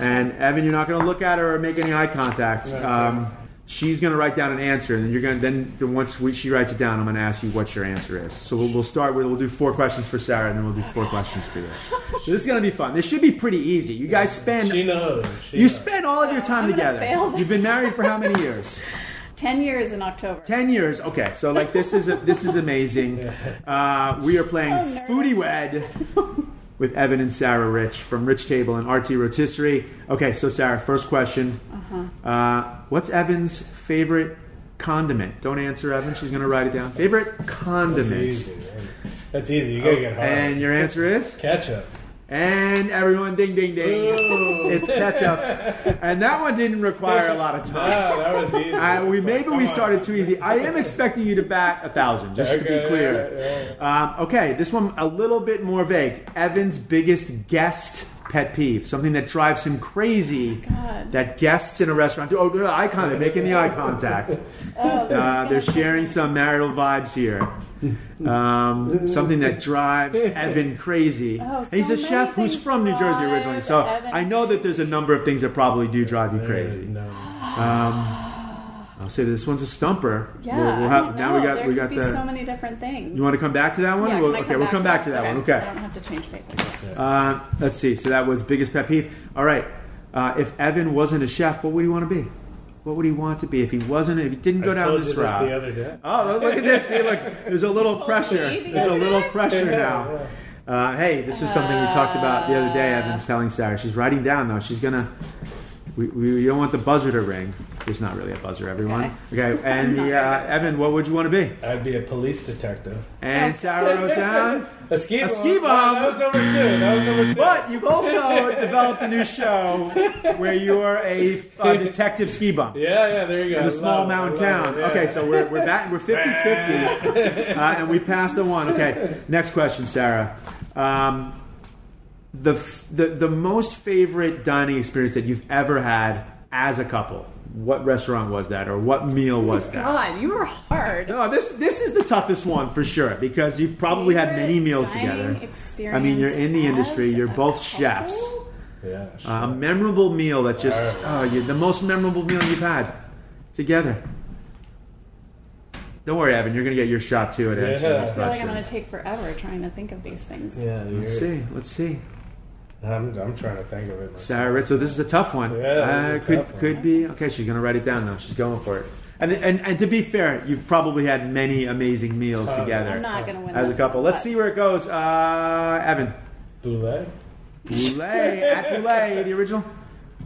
And Evan, you're not going to look at her or make any eye contact. Okay. Um, she's going to write down an answer, and then you're going to then, then once we, she writes it down, I'm going to ask you what your answer is. So we'll, we'll start with we'll do four questions for Sarah, and then we'll do four questions for you. So this is going to be fun. This should be pretty easy. You guys spend She knows. She you knows. spend all of your time I'm together. fail. You've been married for how many years? Ten years in October. Ten years. Okay, so like this is this is amazing. Uh, we are playing Oh. Foodie Wed with Evan and Sarah Rich from Rich Table and RT Rotisserie. Okay, so Sarah, first question. Uh-huh. Uh, what's Evan's favorite condiment? Don't answer, Evan. She's going to write it down. Favorite condiment. That's easy. man. That's easy. You gotta get hard. And your answer is? ketchup. And everyone, ding, ding, ding. Ooh. It's ketchup. and that one didn't require a lot of No, time. that was easy. I, we It's like, maybe come we on. started too easy. I am expecting you to bat a thousand, just to be clear. yeah, yeah, Um, okay, this one a little bit more vague. Evan's biggest guest pet peeve, something that drives him crazy. God. That guests in a restaurant do. Oh, no, eye contact. They're making the eye contact. Uh, they're sharing some marital vibes here. Um, something that drives Evan crazy. Oh, And he's a chef who's from New Jersey originally, so Evan I know that there's a number of things that probably do drive you Uh, crazy. No. Um, I'll say this one's a stumper. Yeah, We'll- we'll have- don't now we know. got there we got be the. so many different things. you want to come back to that one? Yeah, We'll- can I okay, we'll come back to that one. Okay. I don't have to change papers. Uh, let's see. So that was biggest pet peeve. All right. Uh, if Evan wasn't a chef, what would he want to be? What would he want to be if he wasn't? If he didn't go I down told this you this route? the other day. Oh, look at this! See, look, there's a little pressure. the There's a little day? pressure now. Uh, hey, this is something we talked about the other day. Uh. Evan's telling Sarah. She's writing down though. She's gonna. We, we don't want the buzzer to ring. There's not really a buzzer, everyone. Okay, and the, uh, Evan, what would you want to be? I'd be a police detective. And Sarah wrote down. A ski A ski bomb. That was number two. That was number two. But you've also developed a new show where you are a uh, detective ski bum. Yeah, yeah. There you go. in a small love mountain love town. it, yeah. Okay, so we're we're back, we're 50-50, uh, and we passed the one. Okay, next question, Sarah. Um, the, the the most favorite dining experience that you've ever had as a couple. What restaurant was that, or what meal was that? God, you were hard. No, this this is the toughest one for sure because you've probably had many Favorite meals dining together. experience I mean, you're in the industry. You're both couple? chefs. Yeah. Sure. Uh, a memorable meal that just oh, you, the most memorable meal you've had together. Don't worry, Evan. You're gonna get your shot too at answering Yeah. these I feel like I'm going to take forever trying to think of these things. yeah. Let's see. Let's see. I'm, I'm trying to think of it. Myself. Sarah Ritz. So this is a tough one. Yeah, uh, a could tough one. could be okay. She's gonna write it down though. She's going for it. And and and to be fair, you've probably had many amazing meals Tough. together I'm not going to win as a couple. Let's see where it goes. Uh, Evan. Bouley. Bouley at Bouley, the original.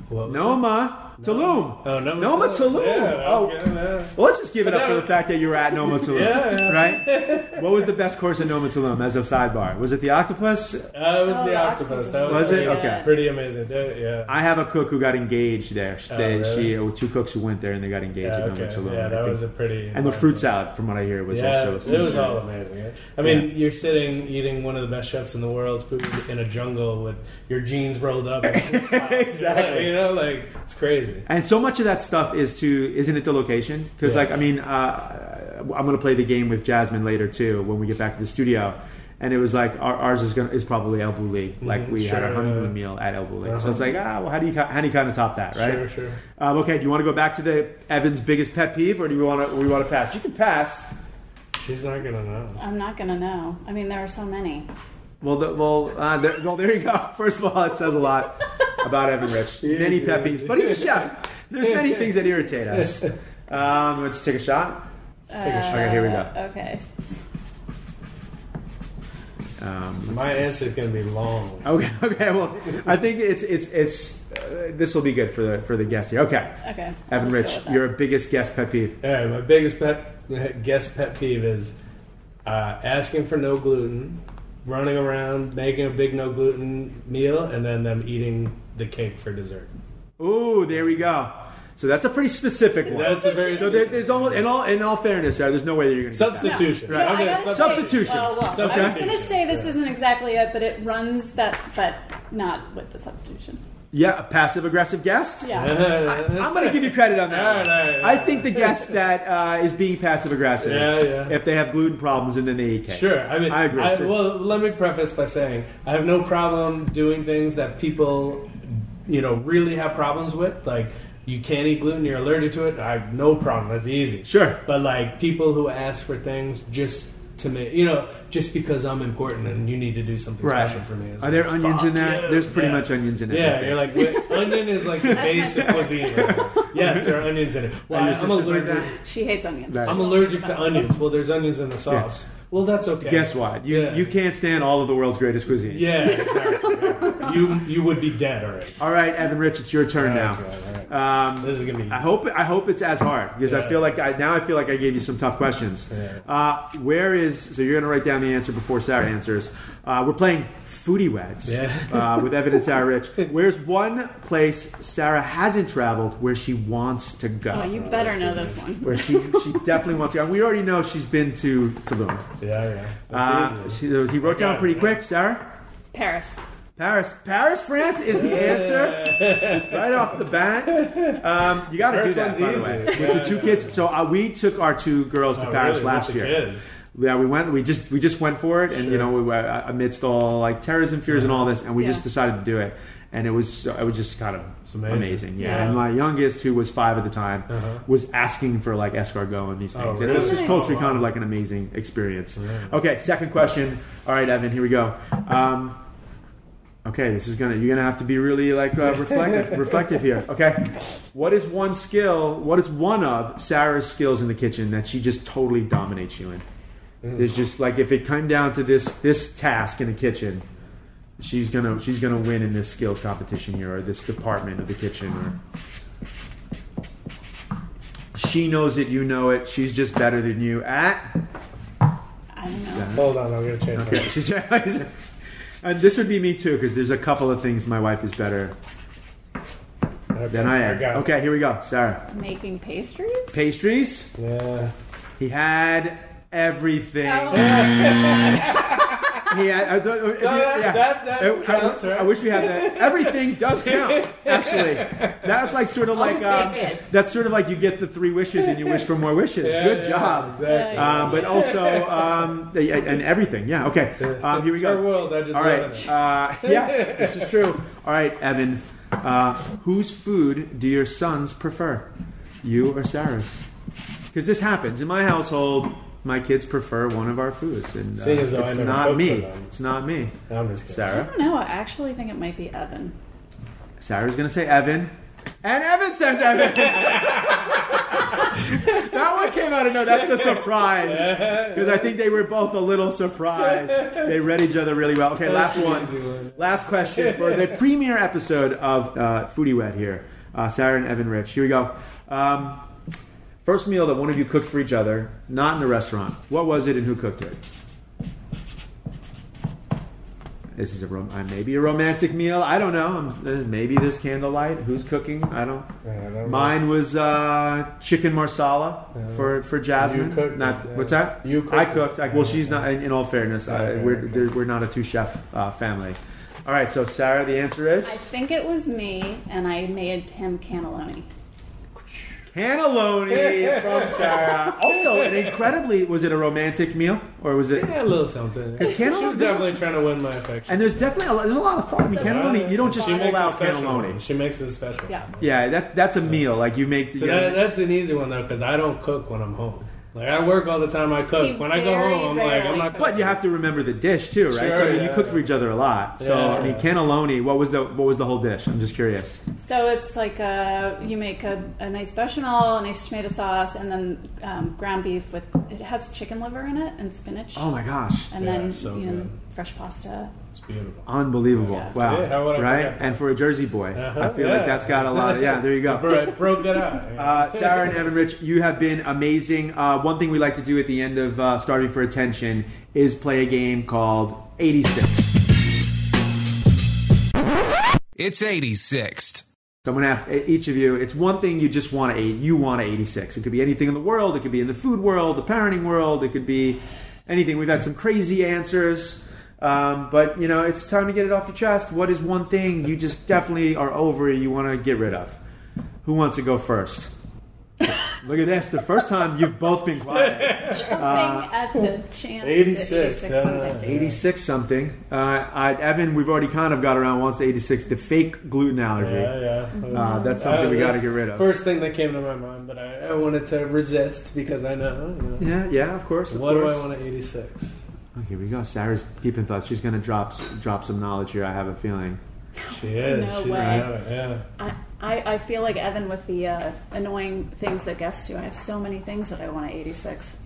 What was Noma Tulum. Oh, Noma Noma Tulum. Tulum. Yeah, oh, good, yeah. well, let's just give it up for the fact that you were at Noma Tulum. Yeah, yeah. Right? What was the best course at Noma Tulum as a sidebar? Was it the octopus? Uh, it was Oh, the the octopus. octopus That was, Was it? Okay. pretty amazing. Yeah. I have a cook who got engaged there. Oh, They- really? She, uh, two cooks who went there and they got engaged yeah, at Noma okay. Tulum. yeah, that was a pretty. and the fruit salad, from what I hear, was yeah, also. it was all amazing. I mean, you're sitting eating one of the best chefs in the world's food in a jungle with your jeans rolled up. Exactly. You know, like it's crazy. And so much of that stuff is to, isn't it the location? Because, Yeah. like, I mean, uh, I'm going to play the game with Jasmine later too when we get back to the studio. And it was like our, ours is gonna is probably El Bulli. Like we had sure, our honeymoon meal at El Bulli. So Uh-huh. it's like ah, well, how do you how do you kind of top that, right? Sure, sure. Um, okay, do you want to go back to the Evan's biggest pet peeve, or do you want to we want to pass? You can pass. She's not gonna know. I'm not going to know. I mean, there are so many. Well, the, well, uh, there, well, there you go. First of all, it says a lot about Evan Rich. Many pet peeves, but he's a chef. There's many things that irritate us. Um, let's take a shot. Let's take a shot. Okay, here we go. Okay. Um, My answer is gonna be long. okay, okay. Well, I think it's it's it's uh, this will be good for the for the guest here. Okay, Okay. Evan just go Rich, with that. your biggest guest pet peeve. All right, my biggest pet guest pet peeve is uh, asking for no gluten, running around making a big no gluten meal, and then them eating the cake for dessert. Ooh, there we go. So that's a pretty specific one. That's a very so there, there's almost in all in all fairness, Sarah, there's no way that you're going to substitution. No, Right. I Okay, gotta say- Substitutions. Uh, well, well, I was going to say this yeah. isn't exactly it, but it runs that, but not with the substitution. Yeah, a passive aggressive guest. Yeah. I, I'm going to give you credit on that. All one. right, all right, all I think the guest that uh, is being passive aggressive. Yeah, yeah. If they have gluten problems and then they eat cake. Sure. I mean, I agree. sure. well, let me preface by saying I have no problem doing things that people, you know, really have problems with. Like, you can't eat gluten, you're allergic to it. I have no problem. That's easy. Sure. But like people who ask for things just to make, you know, just because I'm important and you need to do something Right. special for me. It's Are there like, onions fuck in that? you. There's pretty Yeah. much onions in it. Yeah, you're like wait, onion is like the That's my basic sister. cuisine. yes, there are onions in it. Well, Are your I'm sisters like allergic. that? She hates onions. Right. I'm allergic to onions. Well, there's onions in the sauce. Well, that's okay. Guess what? You Yeah. you can't stand all of the world's greatest cuisines. Yeah, exactly. yeah. you you would be dead already. All right, Evan Rich, it's your turn now. All right, all right. Um, This is gonna be. I hope I hope it's as hard because I feel like I now I feel like I gave you some tough questions. Yeah. Uh, where is so you're gonna write down the answer before Sarah answers. Uh, we're playing Foodie Weds Yeah. uh, with Evan and Sarah Rich. Where's one place Sarah hasn't traveled where she wants to go? Oh, you better know this one. where she she definitely wants to go. And we already know she's been to Tulum. Yeah, yeah. That's Uh, easy. she- he wrote down it, pretty quick, Sarah. Paris. Paris, Paris, France is the answer right off the bat. Um, you got to do that, one's by the way, with Yeah, the two kids. So uh, we took our two girls to Oh, Paris really? last year. kids? Yeah, we went. We just we just went for it, and you know, we were, uh, amidst all like terrorism fears and all this, and we just decided to do it. And it was it was just kind of amazing. amazing. Yeah. Yeah. And my youngest, who was five at the time, Uh-huh. was asking for like escargot and these Oh, things. And it was just culturally Oh, kind of like an amazing experience. Yeah. Okay, second question. All right, Evan, here we go. Um, okay, this is gonna you're gonna have to be really like uh, reflective, reflective here. Okay, what is one skill? What is one of Sarah's skills in the kitchen that she just totally dominates you in? There's just like if it came down to this this task in the kitchen, she's gonna she's gonna win in this skills competition here or this department of the kitchen or. She knows it, you know it. She's just better than you at. I don't know. Hold on, I'm gonna change. Okay, she's, and this would be me too, because there's a couple of things my wife is better Okay, than I am. got. Okay, here we go. Sarah, Making pastries? pastries. Yeah. He had everything. Oh. He had, I don't- if you- that- that- that I- counts, I, right? I wish we had that. Everything does count. Actually, that's like sort of like um, that's sort of like you get the three wishes and you wish for more wishes. Yeah, Good yeah, job. Exactly. Um, but also, um, and everything. Yeah. Okay. Um, here we It's go. our world. I just All live in right. it. Uh, yes, this is true. All right, Evan. Uh, whose food do your sons prefer, you or Sarah's? Because this happens in my household. My kids prefer one of our foods, and uh, Seeing as though I it's not me. It's not me. I'm just kidding. I Sarah. don't know. I actually think it might be Evan. Sarah's gonna say Evan, and Evan says Evan. that one came out of no. That's the surprise because I think they were both a little surprised. They read each other really well. Okay, last one. Last question for the premiere episode of uh, Foodie Wed here. Uh, Sarah and Evan Rich. Here we go. Um, first meal that one of you cooked for each other, not in a restaurant. What was it and who cooked it? This is a rom- uh, maybe a romantic meal. I don't know. I'm, uh, maybe there's candlelight. Who's cooking? I don't. I don't know. Mine was uh, chicken marsala for for Jasmine. You cooked not it, yeah. what's that? You cooked I cooked. I, well, she's not. In, in all fairness, uh, Okay, we're okay. we're not a two chef uh, family. All right. So Sarah, the answer is I think it was me, and I made him cannelloni. Cannelloni from Sarah. Also, an incredibly was it a romantic meal or was it? Yeah, a little something. 'Cause She cannelloni- was definitely trying to win my affection. And there's definitely a lot, there's a lot of thought. I mean, cannelloni. You don't just she pull makes out a special cannelloni. one. She makes it special. Yeah. Yeah, that that's a meal. Like you make. So you that, that's an easy one though, because I don't cook when I'm home. Like I work all the time. I He cook. When I go home, I'm like, I'm not. But you have to remember the dish too, right? Sure, so I mean, you yeah. cook for each other a lot. So Yeah. I mean, cannelloni. What was the what was the whole dish? I'm just curious. So it's like a, you make a, a nice bechamel, a nice tomato sauce, and then um, ground beef with it has chicken liver in it and spinach, Oh my gosh, and Yeah, then so you know, fresh pasta. It's beautiful. unbelievable! Yeah. Wow, See, how right? And for a Jersey boy, Uh-huh, I feel yeah. like that's got a lot. Of, yeah, there you go. Bro, broke it out. Uh, Sarah and Evan Rich, you have been amazing. Uh, one thing we like to do at the end of uh, Starving for Attention is play a game called 86. It's 86th. So I'm going to ask each of you, it's one thing you just want to eat. You want to 86. It could be anything in the world. It could be in the food world, the parenting world. It could be anything. We've had some crazy answers. Um, but, you know, it's time to get it off your chest. What is one thing you just definitely are over, you want to get rid of? Who wants to go first? Look at this. The first time you've both been quiet. Jumping Uh, at the chance. 86, 86 yeah. something. 86 something. Uh, I, Evan, we've already kind of got around once to 86. The fake gluten allergy. Yeah, yeah. Uh, that's something we got to get rid of. First thing that came to my mind, but I, I wanted to resist because I know. You know. Yeah, yeah, of course. Of What course. do I want at 86? Oh, here we go. Sarah's deep in thought. She's going to drop drop some knowledge here. I have a feeling. She is. No She's way. got it, yeah. I, I, I feel like Evan with the uh, annoying things that guests do. I have so many things that I want at 86.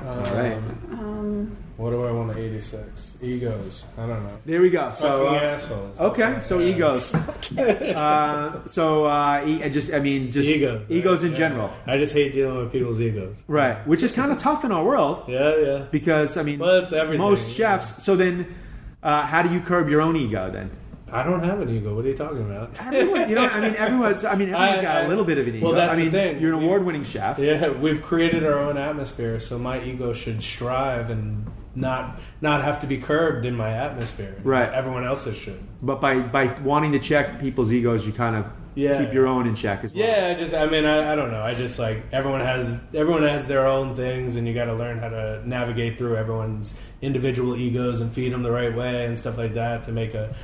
Um, right. Um, What do I want to 86? Egos. I don't know. There we go. So Fucking uh, assholes. okay, so egos. uh, so uh, e- I just I mean just Egos. right? egos in Yeah. general, I just hate dealing with people's egos. right? Which is kind of tough in our world Yeah, yeah. because I mean Well, it's everything, most yeah. chefs. So then, uh, how do you curb your own ego then? I don't have an ego. What are you talking about? Everyone, you know, I mean, everyone's. I mean, everyone's I- got I- a little bit of an ego. well, that's I mean, the thing. you're an award-winning chef. Yeah, we've created our own atmosphere, so my ego should strive and not not have to be curbed in my atmosphere. Right. Everyone else's should. But by by wanting to check people's egos, you kind of Yeah. keep your own in check as well. Yeah, I just I mean I, I don't know. I just like everyone has everyone has their own things, and you got to learn how to navigate through everyone's individual egos and feed them the right way and stuff like that to make a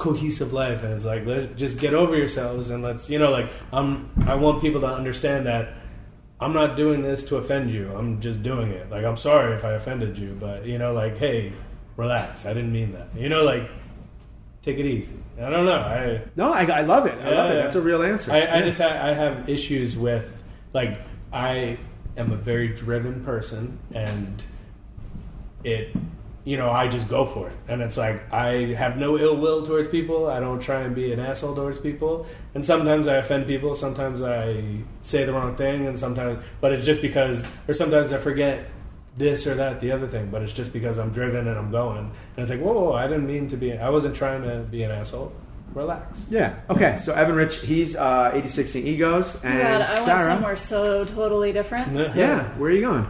cohesive life. And it's like let just get over yourselves and let's you know like I'm I want people to understand that. I'm not doing this to offend you. I'm just doing it. Like I'm sorry if I offended you, but you know, like, hey, relax. I didn't mean that. You know, like, take it easy. I don't know. I No, I, I love it. I love it. That's a real answer. I, I just ha- I have issues with like I am a very driven person, and it you know I just go for it, and it's like I have no ill will towards people. I don't try and be an asshole towards people, and sometimes I offend people. Sometimes I say the wrong thing, and sometimes, but it's just because, or sometimes I forget this or that, the other thing, but it's just because I'm driven and I'm going, and it's like, whoa, whoa, I didn't mean to be. I wasn't trying to be an asshole. Relax. Yeah. Okay. So Evan Rich, he's uh, 86ing egos, oh and my God, I went Sarah. somewhere so totally different. Yeah. Where are you going?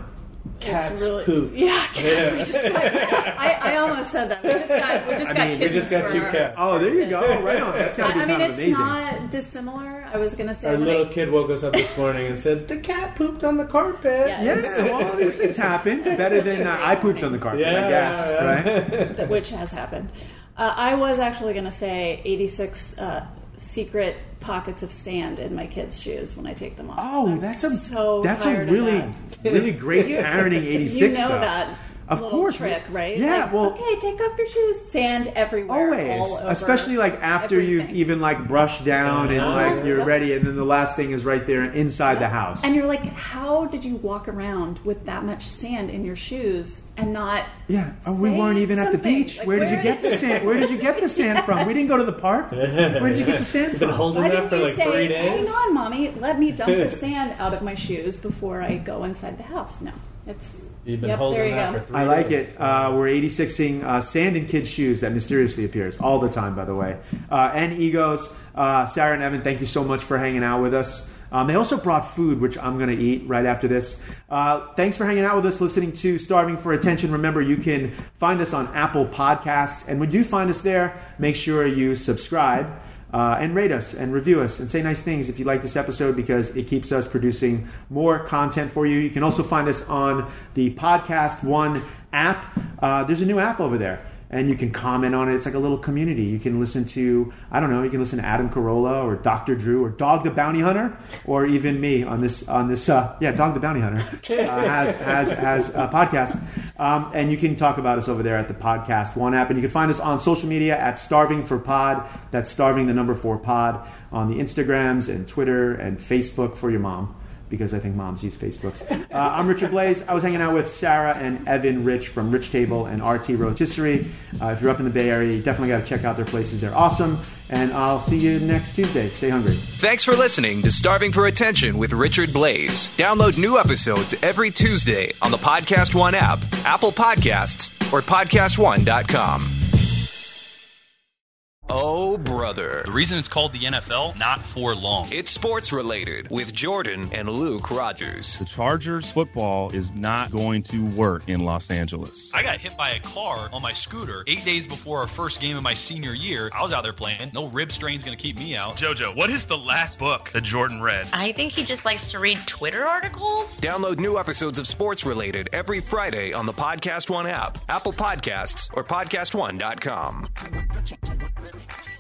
Cats really, poop. Yeah, cat, we just got, I, I almost said that. We just got, we just I got mean, we kittens just got for two cats. Oh, there you go. Right on. That's got to be I, I mean, kind of it's amazing. not dissimilar. I was gonna say Our little I- kid woke us up this morning and said, "The cat pooped on the carpet." Yeah. yeah. Well, these things happen. Better than uh, I pooped on the carpet. I Yeah, guess. yeah. Right. which has happened. Uh, I was actually going to say 86 uh, secret pockets of sand in my kids' shoes when I take them off. Oh, I'm that's a so that's a really really great parenting. 86. You know though. that. Of little course. trick, right? Yeah, Like, well- okay, take off your shoes. Sand everywhere, all Always, over especially like after you've even like brushed down and Uh-huh. like you're Yep. ready, and then the last thing is right there inside the house. And you're like, how did you walk around with that much sand in your shoes and not? yeah, oh, we weren't even at the beach. Like, where did you get the sand? Where did you get the sand from? We didn't go to the park. Where did you get the sand You've been from? holding Why that didn't for like say, three days. "Hang on, mommy, let me dump the sand out of my shoes before I go inside the house"? No, it's You've been yep, holding there you that go. for three I like days. it. Uh, we're 86ing uh, sand in kids' shoes that mysteriously appears all the time, by the way. Uh, and egos. Uh, Sarah and Evan, thank you so much for hanging out with us. Um, they also brought food, which I'm going to eat right after this. Uh, thanks for hanging out with us, listening to Starving for Attention. Remember, you can find us on Apple Podcasts. And when you find us there, make sure you subscribe. Uh, and rate us and review us and say nice things if you like this episode because it keeps us producing more content for you. You can also find us on the Podcast One app. Uh, there's a new app over there. And you can comment on it. It's like a little community. You can listen to, I don't know, you can listen to Adam Carolla or Dr. Drew or Dog the Bounty Hunter or even me on this, on this, uh, yeah, Dog the Bounty Hunter uh, has, has, has a podcast. Um, and you can talk about us over there at the Podcast One app. And you can find us on social media at Starving for Pod. That's Starving the number four pod on the Instagrams and Twitter and Facebook for your mom because I think moms use Facebooks. Uh, I'm Richard Blais. I was hanging out with Sarah and Evan Rich from Rich Table and RT Rotisserie. Uh, if you're up in the Bay Area, you definitely got to check out their places. They're awesome. And I'll see you next Tuesday. Stay hungry. Thanks for listening to Starving for Attention with Richard Blais. Download new episodes every Tuesday on the Podcast One app, Apple Podcasts, or PodcastOne.com. Oh, brother. The reason it's called the NFL, not for long. It's sports related with Jordan and Luke Rodgers. The Chargers football is not going to work in Los Angeles. I got hit by a car on my scooter eight days before our first game of my senior year. I was out there playing. No rib strain's going to keep me out. JoJo, what is the last book that Jordan read? I think he just likes to read Twitter articles. Download new episodes of Sports Related every Friday on the Podcast One app, Apple Podcasts, or PodcastOne.com. Thank you.